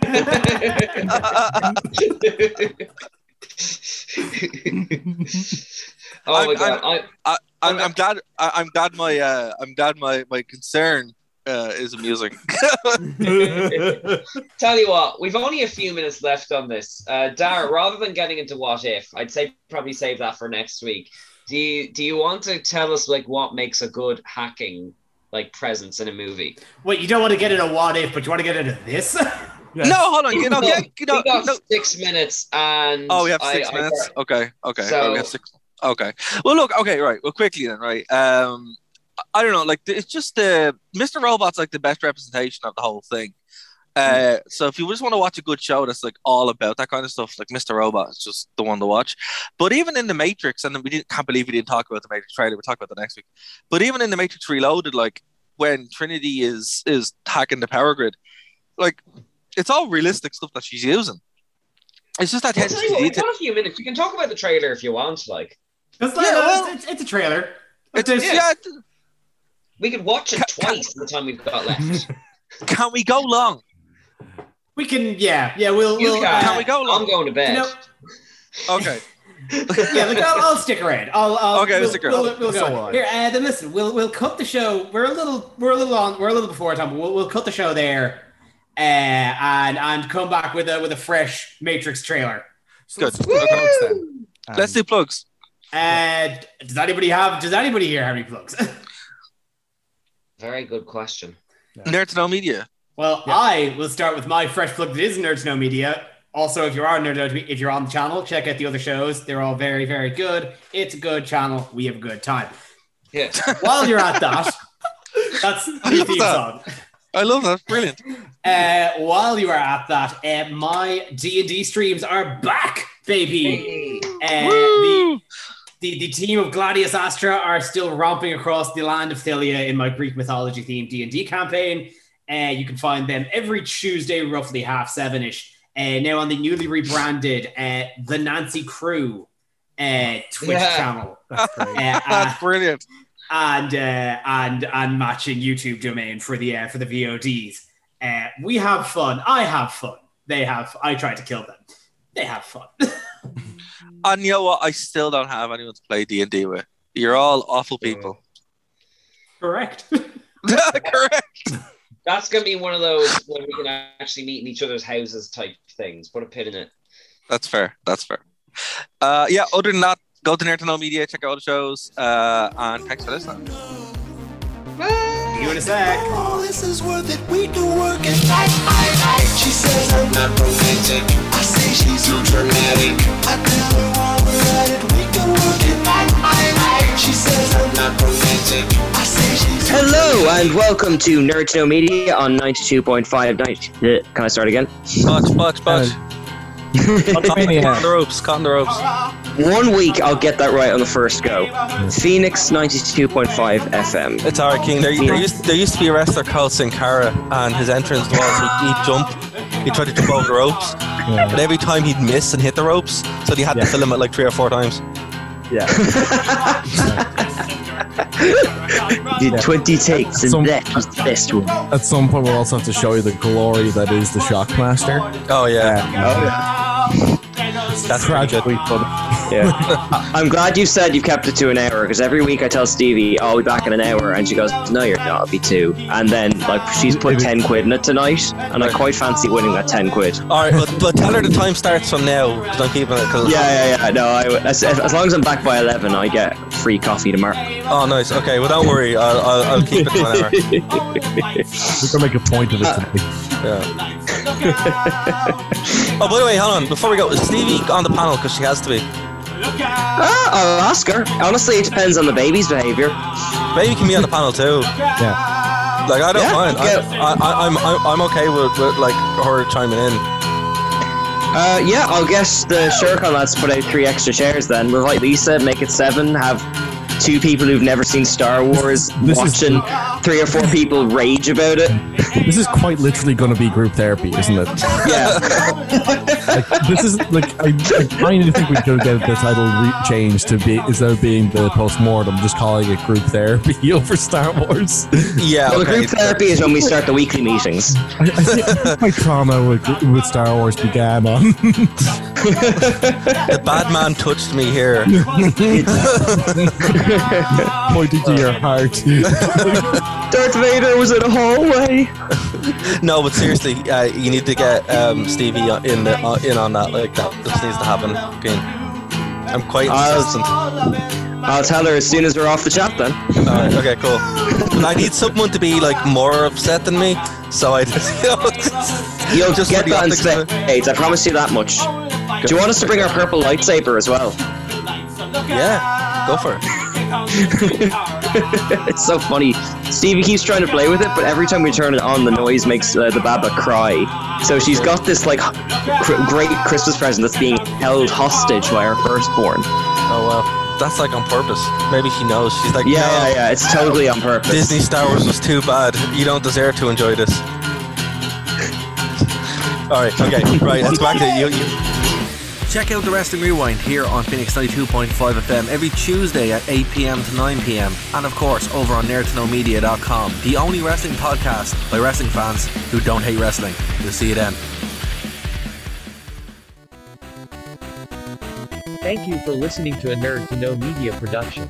G: it?
I: oh
J: I'm-
I: my god! I,
J: I'm, I'm glad. I, I'm glad my. Uh, I'm glad my my concern uh, is amusing.
I: Tell you what, we've only a few minutes left on this. Uh, Dara, rather than getting into what if, I'd say probably save that for next week. Do you do you want to tell us like what makes a good hacking like presence in a movie?
H: Wait, you don't want to get into what if, but you want to get into this?
G: Yeah.
J: No, hold on. You know, yeah, you know,
I: we got
J: no.
I: six minutes, and
J: Oh, we have six
I: I-
J: minutes. okay, okay.
I: So-
J: oh, we have six. Okay. Well, look. Okay, right. Well, quickly then, right. Um, I don't know. Like, it's just the Mr. Robot's like the best representation of the whole thing. Uh, so if you just want to watch a good show that's like all about that kind of stuff, like Mr. Robot is just the one to watch. But even in the Matrix, and we didn't can't believe we didn't talk about the Matrix trailer. We'll talk about that next week. But even in the Matrix Reloaded, like when Trinity is is hacking the power grid, like it's all realistic stuff that she's using. It's just that
I: I'll
J: attention to
I: what, we've got a few minutes. We can talk about the trailer if you want. Like,
H: It's, like,
J: Yeah, well-
H: it's, it's, it's a trailer.
J: It's,
H: There's-
J: yeah.
I: we could watch it twice in the time we've got left.
J: Can we go long?
H: We can, yeah, yeah. We'll,
I: You
H: we'll
I: can.
J: Can we go long?
I: I'm going to bed.
H: You know,
J: Okay.
H: yeah, look, I'll, I'll stick around. I'll, I'll
J: Okay,
H: we'll,
J: stick around.
H: We'll, we'll go.
G: So will
H: Here, uh, then listen. We'll we'll cut the show. We're a little we're a little on. We're a little before time. But we'll, we'll cut the show there, uh, and and come back with a with a fresh Matrix trailer.
G: So
J: Good.
G: let's do plugs then. Um,
J: Let's do plugs.
H: Uh, does anybody have? Does anybody here have any plugs?
I: Very good question.
J: Nerd to know media.
H: well, I will start with my fresh plug that is Nerd to Know Media. Also, if you are Nerd to Know, if you're on the channel, check out the other shows. They're all very very good. It's a good channel. We have a good time.
I: Yeah.
H: While you're at that, that's the theme song.
J: I love that. Brilliant.
H: Uh, while you are at that, uh, my D and D streams are back, baby. Uh, the, the the team of Gladius Astra are still romping across the land of Thylea in my Greek mythology themed D and D campaign. Uh, you can find them every Tuesday, roughly half seven ish. Uh, now on the newly rebranded uh, the Nancy Crew uh, Twitch
I: Yeah.
H: channel.
G: That's great.
H: Uh, uh,
J: That's brilliant.
H: And uh, and and matching YouTube domain for the uh, for the VODs. Uh, we have fun. I have fun. They have. I try to kill them. They have fun.
J: And you know what? I still don't have anyone to play D and D with. You're all awful people.
H: Correct.
J: Correct.
I: That's gonna be one of those when we can actually meet in each other's houses type things. Put a pin in it.
J: That's fair. That's fair. Uh, yeah. Other than that, go to Nerd to Know Media, check out all the shows, uh, and thanks for listening.
H: See you in a sec.
E: Oh, this is worth it. We can work it night by night. She says I'm not romantic. I say she's too dramatic. I tell her while we're at it, we can work it night by night. She says I'm not romantic. I say she's too
K: Hello and welcome to Nerd to Know Media on 92.5. Night. Uh, Can I start again?
J: Butch, Butch, Butch. Caught on the ropes. Caught on the ropes.
K: One week I'll get that right on the first go. Hmm. Phoenix 92.5 FM.
J: It's alright, King. There, there used there used to be a wrestler called Sin Cara, and his entrance was he'd, he'd jump. He tried to jump over the ropes, but every time he'd miss and hit the ropes, so he had to film it like three or four times.
G: Yeah.
K: Did 20 takes and
G: Some-
K: that was the best one.
G: At some point, we'll also have to show you the glory that is the Shockmaster.
J: Oh yeah, oh,
G: That's tragically funny.
K: Yeah. I- I'm glad you said you've kept it to an hour because every week I tell Stevie, I'll be back in an hour, and she goes, No, you're not, it'll be two. And then, like, she's put 10 quid in it tonight, and I quite fancy winning that 10 quid.
J: All right, but, but tell her the time starts from now because I'm keeping it. Cause
K: Yeah, yeah, yeah. No, I, as, as long as I'm back by 11, I get free coffee tomorrow.
J: Oh, nice. Okay, well, don't worry. I'll, I'll, I'll keep it to an hour.
G: We're gonna make a point of it uh, tonight.
J: Yeah. oh, by the way, hold on. Before we go, is Stevie on the panel because she has to be?
K: Ah, I'll ask her. Honestly, it depends on the baby's behaviour.
J: Baby can be on the panel too.
G: Yeah.
J: Like I don't
K: Yeah,
J: mind. I,
K: yeah.
J: I, I, I'm I'm I'm okay with, with like her chiming in.
K: Uh, yeah, I'll get the Shercon lads to put out three extra chairs then. We'll invite Lisa, make it seven, have two people who've never seen Star Wars
G: This is-
K: watching three or four people rage about it.
G: This is quite literally going to be group therapy, isn't it?
K: Yeah.
G: Like, this is like I, I kind of think we could get the title re- changed to be instead of being the post mortem, just calling it group therapy over Star Wars.
J: Yeah.
K: Well,
J: okay.
K: group therapy is when we start the weekly meetings.
G: I, I think my trauma with, with Star Wars began on.
J: The bad man touched me here.
G: pointing to your heart.
K: Darth Vader was in a hallway.
J: No, but seriously, uh, you need to get um, Stevie in the, uh, in on that. Like that just needs to happen. I'm quite
K: I'll-
J: insistent.
K: I'll tell her as soon as we're off the chat then.
J: Alright, okay, cool. But I need someone to be like more upset than me, so I just, you know, just,
K: You'll
J: just
K: get that in
J: optics of it.
K: spades, I promise you that much. Do you want us to bring our purple lightsaber as well?
J: Yeah, go for it.
K: it's so funny. Stevie keeps trying to play with it, but every time we turn it on, the noise makes uh, the Baba cry. So she's got this like cr- great Christmas present that's being held hostage by her firstborn.
J: Oh well, that's like on purpose. Maybe she knows. She's like,
K: Yeah,
J: no,
K: yeah, yeah. It's totally on purpose.
J: Disney Star Wars was too bad. You don't deserve to enjoy this. All right, okay, right. Let's back to you. you. Check out the Wrestling Rewind here on Phoenix 92.5 FM every Tuesday at 8 p.m. to 9 p.m. And of course, over on nerdtoknowmedia.com, the only wrestling podcast by wrestling fans who don't hate wrestling. We'll see you then.
L: Thank you for listening to a Nerd to Know Media production.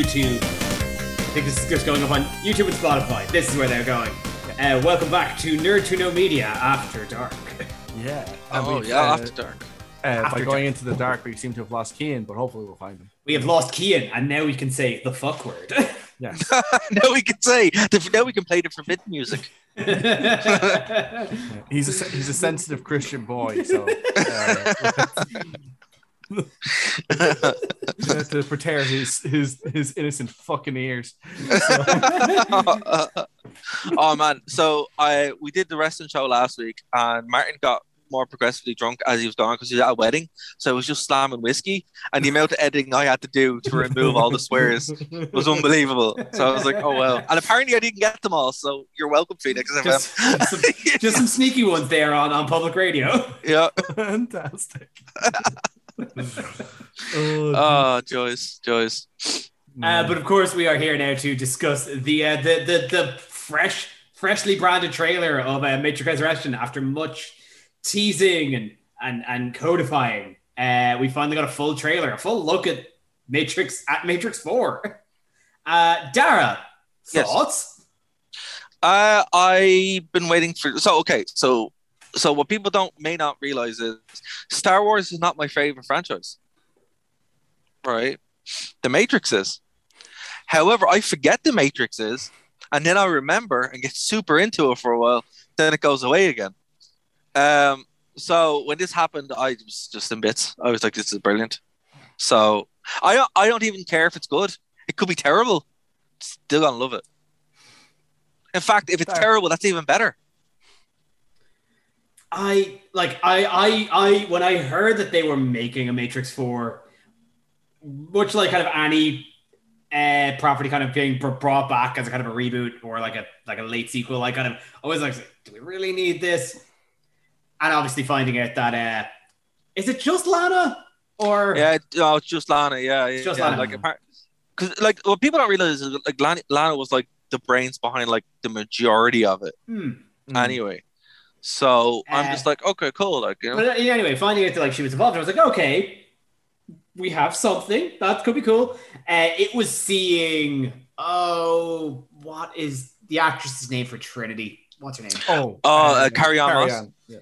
H: YouTube. I think this is just going up on YouTube and Spotify. This is where they're going. Uh, welcome back to Nerd to Know Media After Dark.
G: Yeah.
J: Oh,
G: we've,
J: yeah, After Dark.
G: Uh,
H: After
G: by going
H: Dark.
G: into the dark, we seem to have lost Kean, but hopefully we'll find him.
H: We have lost Kian, and now we can say the fuck word.
G: Yes.
J: now we can say the, now we can play the forbidden music.
G: he's a he's a sensitive Christian boy, so uh, we have to prepare his his his innocent fucking ears. So-
J: oh man, so I we did the wrestling show last week, and Martin got more progressively drunk as he was going because he was at a wedding, so he was just slamming whiskey, and the amount of editing I had to do to remove all the swears was unbelievable. So I was like, oh well, and apparently I didn't get them all. So you're welcome, Phoenix.
H: Just, just some, just some sneaky ones there on, on public radio.
J: yeah.
G: Fantastic.
J: Oh, Joyce, Joyce.
H: Uh, but of course, we are here now to discuss the uh, the, the the fresh, freshly branded trailer of uh, Matrix Resurrection. After much teasing and and and codifying, uh, we finally got a full trailer, a full look at Matrix at Matrix Four. Uh, Dara,
J: Yes.
H: thoughts?
J: Uh, I've been waiting for. So okay, so so what people don't may not realize is Star Wars is not my favorite franchise. Right, The Matrix is. However, I forget The Matrix is, and then I remember and get super into it for a while. Then it goes away again. Um. So when this happened, I was just in bits. I was like, "This is brilliant." So I don't. I don't even care if it's good. It could be terrible. Still gonna love it. In fact, if it's
H: Fair.
J: terrible, that's even better.
H: I like I I I when I heard that they were making a Matrix Four, much like kind of any uh, property kind of being brought back as a kind of a reboot or like a like a late sequel, I kind of I was like, do we really need this? And obviously finding out that uh, is it just Lana or
J: Yeah, no, it's just Lana. Yeah, it's
H: just
J: yeah,
H: Lana.
J: Like, because like what people don't realize is like Lana, Lana was like the brains behind like the majority of it.
H: Hmm.
J: Anyway, so I'm
H: Uh,
J: just like, okay, cool. Like, you know,
H: But uh, anyway, finding out that like she was involved, I was like, okay, we have something that could be cool. Uh, it was seeing oh, what is the actress's name for Trinity? What's her name?
G: Oh,
J: Oh, uh, Carrie Ann
G: Carrie
J: Moss.
G: Ann, yeah.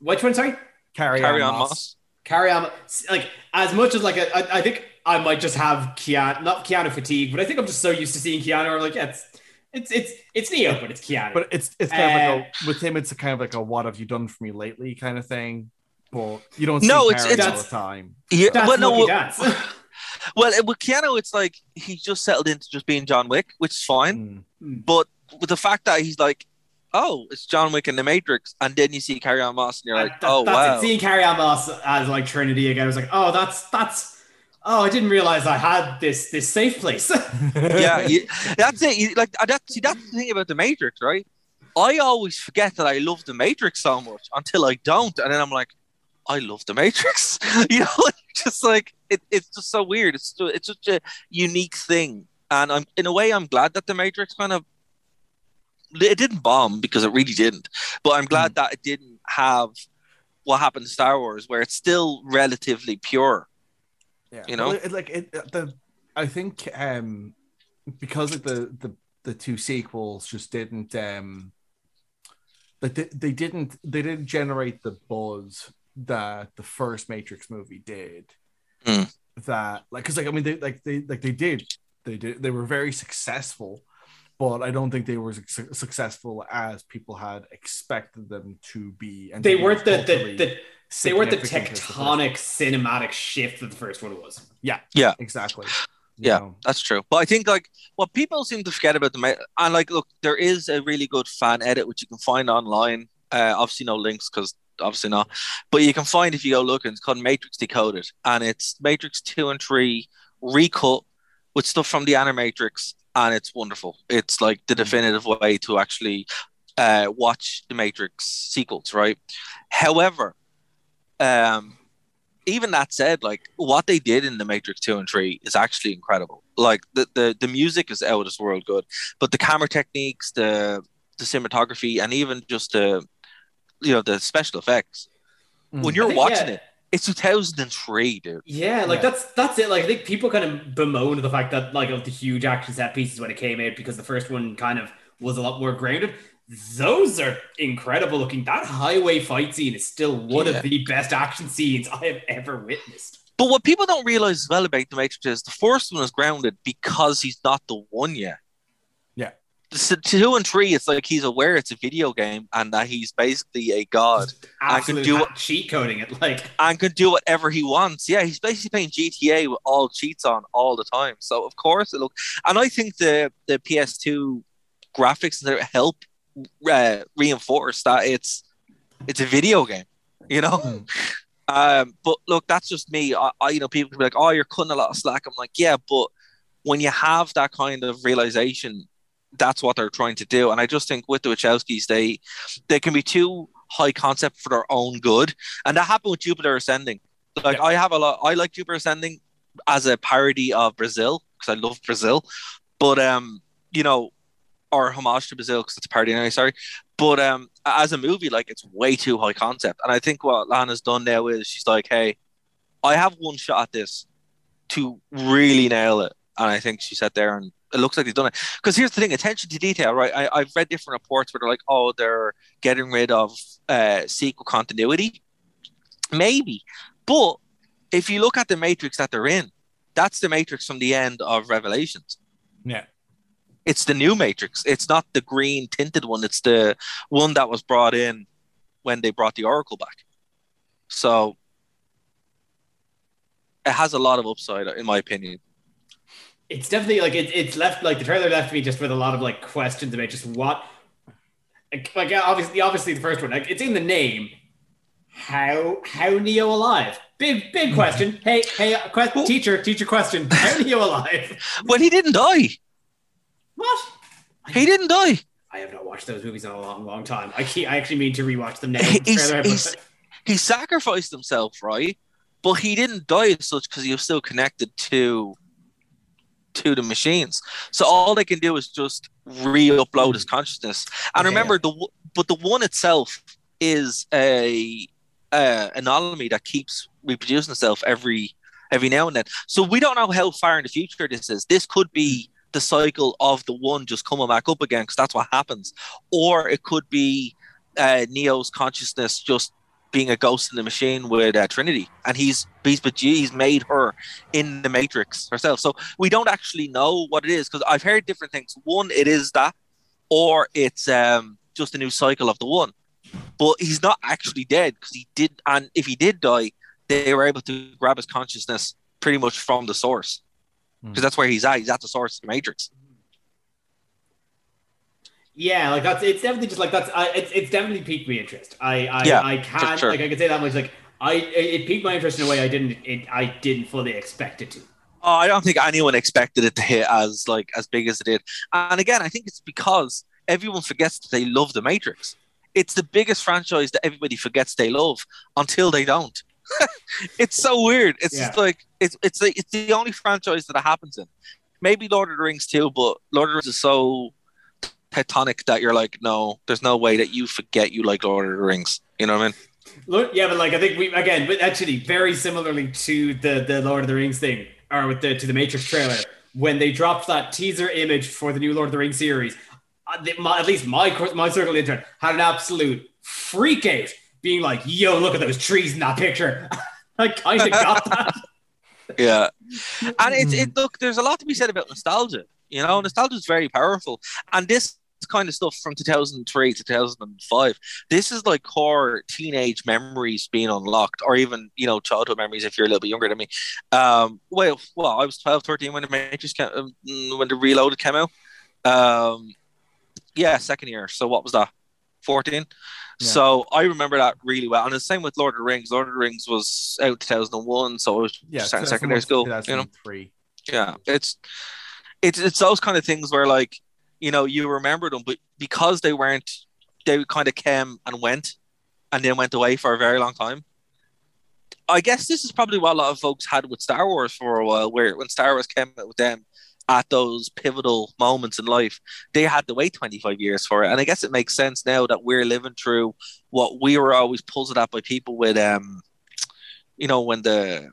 H: Which one? Sorry,
G: Carrie,
J: Carrie
G: Ann
J: Ann
G: Moss.
J: Moss.
H: Carrie Ann. Like as much as like I, I think I might just have Keanu, not Keanu fatigue, but I think I'm just so used to seeing Keanu. I'm like, yeah, it's it's it's it's Neo, but it's Keanu.
G: But it's it's kind of
H: Uh,
G: like a, with him, it's a kind of like a "What have you done for me lately?" kind of thing. But you don't see
J: No,
G: no,
J: it's-
G: Carrie all the time.
J: Yeah,
H: That's
J: well, no,
H: Lucky
J: well,
H: Dance.
J: well, with Keanu, it's like he just settled into just being John Wick, which is fine.
G: Mm.
J: But with the fact that he's like, oh, it's John Wick in the Matrix, and then you see Carrie Ann Moss, and you're like,
H: That-
J: oh
H: that's
J: wow,
H: it. Seeing Carrie Ann Moss as like Trinity again, I was like, oh, that's that's. Oh, I didn't realize I had this this safe place.
J: yeah, you, that's it. You, like that's see, that's the thing about the Matrix, right? I always forget that I love the Matrix so much until I don't, and then I'm like, I love the Matrix. you know, just like it, it's just so weird. It's it's such a unique thing, and I'm in a way I'm glad that the Matrix kind of it didn't bomb because it really didn't, but I'm glad hmm. that it didn't have what happened to Star Wars, where it's still relatively pure.
G: Yeah,
J: You know?
G: Well, it, like it, the I think um because of the the the two sequels just didn't um like they, they didn't they didn't generate the buzz that the first Matrix movie did.
J: Mm.
G: That like because like I mean they like they like they did they did they were very successful, but I don't think they were su- successful as people had expected them to be. And
H: they weren't the the, the they weren't the
G: significant the
H: tectonic cinematic shift that the first one was.
G: Yeah,
J: Yeah.
G: exactly.
J: Yeah, that's true. But I think like what people seem to forget about the Ma- and like look, there is a really good fan edit which you can find online. Uh, obviously no links because obviously not, but you can find if you go looking. It's called Matrix Decoded, and it's Matrix two and three recut with stuff from the Animatrix, and it's wonderful. It's like the definitive way to actually uh, watch the Matrix sequels, right? However, um, even that said, like what they did in the Matrix two and three is actually incredible. Like the the, the music is out of this world good, but the camera techniques, the the cinematography, and even just the you know the special effects. When you're
H: think,
J: watching
H: yeah,
J: it, It's 2003, dude.
H: Yeah, like that's that's it. Like I think people kind of bemoan the fact that like of the huge action set pieces when it came out because the first one kind of was a lot more grounded. Those are incredible looking. That highway fight scene is still one
J: Yeah.
H: of the best action scenes I have ever witnessed.
J: But what people don't realize as well about the Matrix is the first one is grounded because he's not the one yet.
G: Yeah.
J: So two and three, it's like he's aware it's a video game and that he's basically a god and can do
H: ha- cheat coding it. Like
J: and can do whatever he wants. Yeah, he's basically playing GTA with all cheats on all the time. So of course it look, and I think the the PS2 graphics there help uh, reinforce that it's it's a video game. You know. Um, but look, that's just me. I, I, you know, people can be like, "Oh, you're cutting a lot of slack." I'm like, "Yeah," but when you have that kind of realization, that's what they're trying to do. And I just think with the Wachowskis, they they can be too high concept for their own good, and that happened with Jupiter Ascending. Like I have a lot. I like Jupiter Ascending as a parody of Brazil because I love Brazil, but um, you know, or homage to Brazil because it's a parody anyway. Sorry, but um, as a movie, like it's way too high concept. And I think what Lana's done now is she's like, hey, I have one shot at this to really nail it. And I think she sat there and it looks like they've done it. Because here's the thing attention to detail, right? I, I've read different reports where they're like, oh, they're getting rid of uh, sequel continuity. Maybe. But if you look at the matrix that they're in, that's the matrix from the end of Revelations.
G: Yeah.
J: It's the new matrix. It's not the green tinted one. It's the one that was brought in when they brought the Oracle back. So it has a lot of upside, in my opinion.
H: it's definitely like it, it's left like the trailer left me just with a lot of like questions about just what like, like obviously obviously the first one like it's in the name how how neo alive big big question hey hey que- teacher teacher question how neo alive
J: well he didn't die
H: what
J: he didn't die
H: i have not watched those movies in a long long time i i actually mean to rewatch them now
J: He's, he's, he sacrificed himself, right? But he didn't die as such because he was still connected to to the machines. So all they can do is just re-upload his consciousness. And
H: Okay.
J: remember, the but the one itself is a uh, anomaly that keeps reproducing itself every every now and then. So we don't know how far in the future this is. This could be the cycle of the one just coming back up again because that's what happens, or it could be uh, Neo's consciousness just being a ghost in the machine with uh, Trinity, and he's he's but he's made her in the Matrix herself. So we don't actually know what it is because I've heard different things. One, it is that, or it's um, just a new cycle of the one. But he's not actually dead because he did, and if he did die, they were able to grab his consciousness pretty much from the source Mm. because that's where he's at. He's at the source of the Matrix.
H: Yeah, like that's it's definitely just like that's I it's, it's definitely piqued my interest. I I,
J: Yeah,
H: I can't
J: sure.
H: like I can say that much like I it, it piqued my interest in a way I didn't it, I didn't fully expect it to.
J: Oh, I don't think anyone expected it to hit as like as big as it did. And again, I think it's because everyone forgets that they love the Matrix. It's the biggest franchise that everybody forgets they love until they don't. it's so weird. It's just like it's it's the, it's the only franchise that it happens in. Maybe Lord of the Rings too, but Lord of the Rings is so tectonic that you're like, no, there's no way that you forget you like Lord of the Rings. You know what I mean?
H: Look, yeah, but like I think we again, but actually very similarly to the the Lord of the Rings thing, or with the to the Matrix trailer when they dropped that teaser image for the new Lord of the Rings series. uh, my- at least my my circle of internet had an absolute freak out, being like, "Yo, look at those trees in that picture." I kind of got that.
J: Yeah. And it's it look, there's a lot to be said about nostalgia. You know, nostalgia is very powerful. And this kind of stuff from 2003 to 2005, this is like core teenage memories being unlocked, or even, you know, childhood memories if you're a little bit younger than me. Um, well, well, I was 12, 13 when the Matrix came, um, when the Reloaded came out. Um, yeah, second year. So what was that? 14? So I remember that really well. And the same with Lord of the Rings. Lord of the Rings was out 2001, so I was
G: Yeah,
J: starting secondary school. You know,
G: 2003.
J: yeah, it's it's it's those kind of things where like you know you remember them, but because they weren't, they kind of came and went, and then went away for a very long time. I guess this is probably what a lot of folks had with Star Wars for a while, where when Star Wars came out with them at those pivotal moments in life, they had to wait 25 years for it. And I guess it makes sense now that we're living through what we were always puzzled at by people with um You know, when the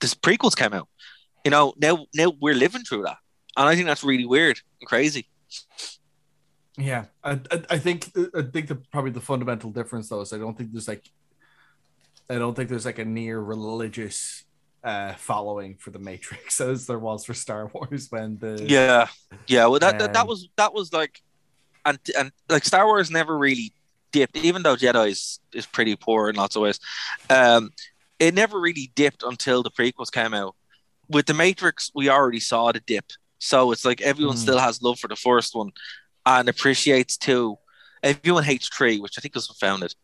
J: this prequels came out. You know, now now we're living through that, and I think that's really weird and crazy.
G: Yeah, I, I, think I think the probably the fundamental difference though is I don't think there's like I don't think there's like a near religious uh following for the Matrix as there was for Star Wars when the
J: Yeah, yeah. Well, that that, that
G: Um,
J: was that was like, and and like Star Wars never really dipped, even though Jedi is is pretty poor in lots of ways. Um, it never really dipped until the prequels came out. With the Matrix, we already saw the dip, so it's like everyone
G: Mm.
J: still has love for the first one and appreciates two. Everyone hates three, which I think was founded,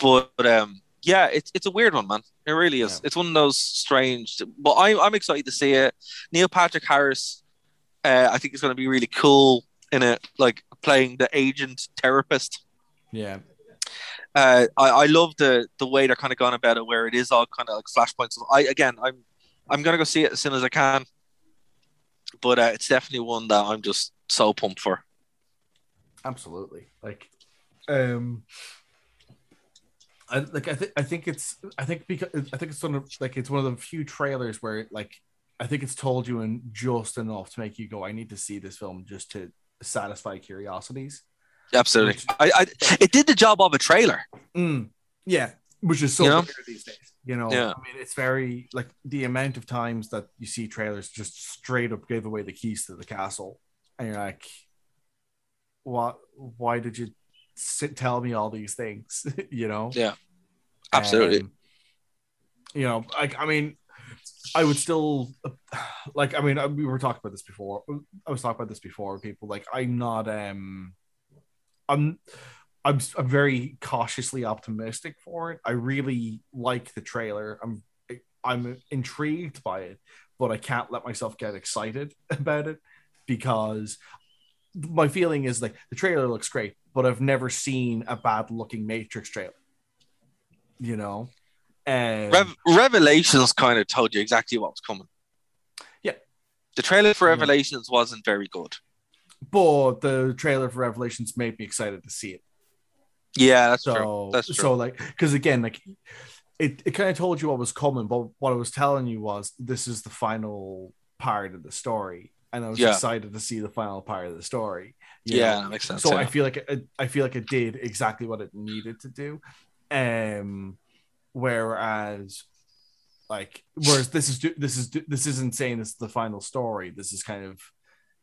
J: but um, yeah, it's it's a weird one, man. It really is. It's one of those strange, but I'm I'm excited to see it. Neil Patrick Harris uh, I think it's going to be really cool in it, like playing the agent therapist.
G: yeah
J: Uh, I, I love the the way they're kind of gone about it, where it is all kind of like flashpoints. I again, I'm I'm gonna go see it as soon as I can, but uh, it's definitely one that I'm just so pumped for.
G: absolutely like um I like I think I think it's I think because I think it's one of like it's one of the few trailers where like I think it's told you in just enough to make you go I need to see this film just to satisfy curiosities.
J: Absolutely, I, I it did the job of a trailer.
G: Mm, yeah, which is so
J: You know?
G: rare these days. You know,
J: Yeah.
G: I mean, it's very like the amount of times that you see trailers just straight up give away the keys to the castle, and you're like, "What? Why did you sit, tell me all these things?" you know?
J: Yeah, absolutely.
G: Um, you know, like I mean, I would still like. I mean, we were talking about this before. I was talking about this before. People like I'm not. Um, I'm. I'm. I'm very cautiously optimistic for it. I really like the trailer. I'm. I'm intrigued by it, but I can't let myself get excited about it because my feeling is like the trailer looks great, but I've never seen a bad looking Matrix trailer. You know, and
J: Rev- Revelations kind of told you exactly what was coming.
G: Yeah.
J: The trailer for Revelations wasn't very good.
G: but the trailer for Revelations made me excited to see it.
J: Yeah, that's
G: so,
J: true. That's true.
G: So like, because again, like it, it kind of told you what was coming, but what I was telling you was this is the final part of the story, and I was
J: Yeah.
G: excited to see the final part of the story.
J: Yeah,
G: know?
J: that makes sense,
G: So
J: yeah.
G: I feel like it, I feel like it did exactly what it needed to do. Um, whereas, like, whereas this is this is this isn't saying this is the final story. This is kind of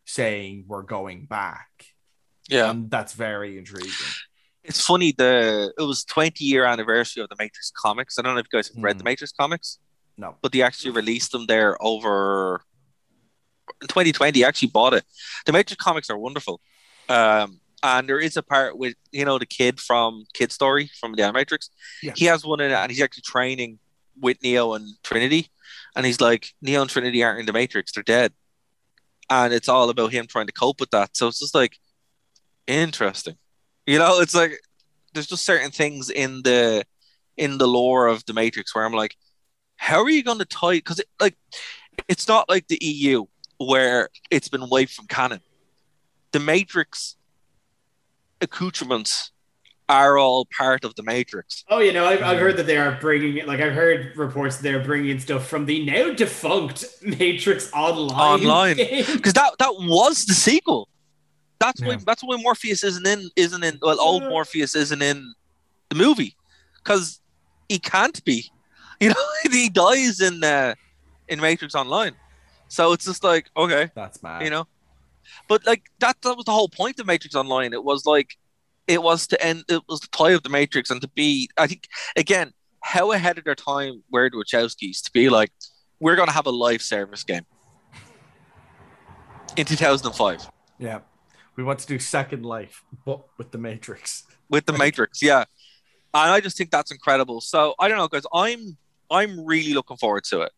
G: saying we're going back.
J: Yeah.
G: and that's very intriguing.
J: It's funny. The it was 20 year anniversary of the Matrix comics. I don't know if you guys have read the Matrix comics.
G: No,
J: but they actually released them there over in 2020. I actually bought it. The Matrix comics are wonderful. Um, and there is a part with you know the kid from Kid Story from the Animatrix.
G: Yeah.
J: He has one in it, and he's actually training with Neo and Trinity. And he's like, Neo and Trinity aren't in the Matrix; they're dead. And it's all about him trying to cope with that. So it's just like interesting. You know, it's like there's just certain things in the in the lore of the Matrix where I'm like, how are you going to tie? Because it, like, it's not like the EU where it's been wiped from canon. The Matrix accoutrements are all part of the Matrix.
H: Oh, you know, I've, I've heard that they are bringing, it. like, I've heard reports they're bringing stuff from the now defunct Matrix Online.
J: online because that that was the sequel. That's why that's why Morpheus isn't in isn't in well old Morpheus isn't in the movie because he can't be. You know he dies in uh, in Matrix Online, so it's just like okay,
G: that's mad.
J: You know, but like that that was the whole point of Matrix Online. It was like it was to end. It was the tie of the Matrix and to be. I think again how ahead of their time were the Wachowskis to be like we're going to have a live service game in 2005
G: Yeah, we want to do Second Life, but with the Matrix.
J: with the Matrix. Yeah, and I just think that's incredible. So I don't know, guys. I'm I'm really looking forward to it.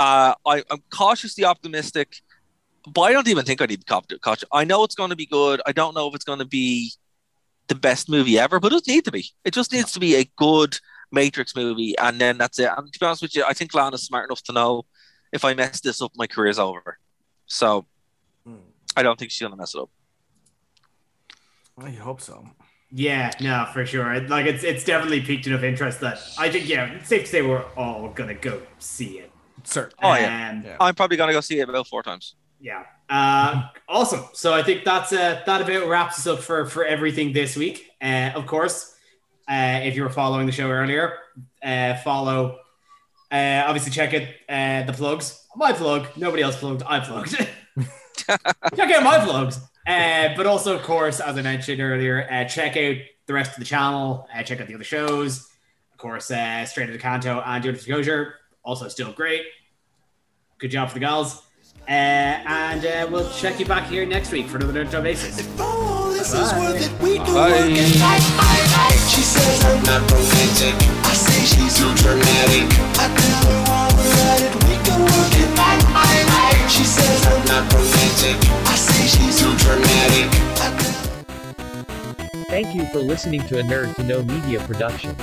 J: Uh, I, I'm cautiously optimistic, but I don't even think I need to be cautious. I know it's going to be good. I don't know if it's going to be the best movie ever, but it doesn't need to be. It just needs to be a good Matrix movie, and then that's it. And to be honest with you, I think Lana's smart enough to know if I mess this up, my career's over. So I don't think she's going to mess it up.
G: I hope so.
H: Yeah, no, for sure. Like it's it's definitely piqued enough interest that I think yeah, it's safe to say we're all gonna go see it.
G: Sir.
J: Oh yeah.
H: Um,
J: I'm probably gonna go see it about four times.
H: Yeah. Uh, awesome. So I think that's uh, that about wraps us up for for everything this week. Uh, of course, uh, if you were following the show earlier, uh, follow. Uh, obviously, check it. Uh, the plugs. My plug. Nobody else plugged. I plugged. check out my plugs. Uh, but also, of course, as I mentioned earlier, uh, check out the rest of the channel. Uh, check out the other shows. Of course, uh, Straight to the Canto and Your Disclosure. Also, still great. Good job for the girls. Uh, and uh, we'll check you back here next week for another Nerd Job Basis.
E: All this is worth it. We can
J: Bye.
E: work it night by night. She says I'm not romantic. I say she's too dramatic. I tell her while we're at it, we can work it night by night. She says I'm not romantic. I say she's too dramatic. I tell
L: Thank you for listening to a Nerd to Know Media production.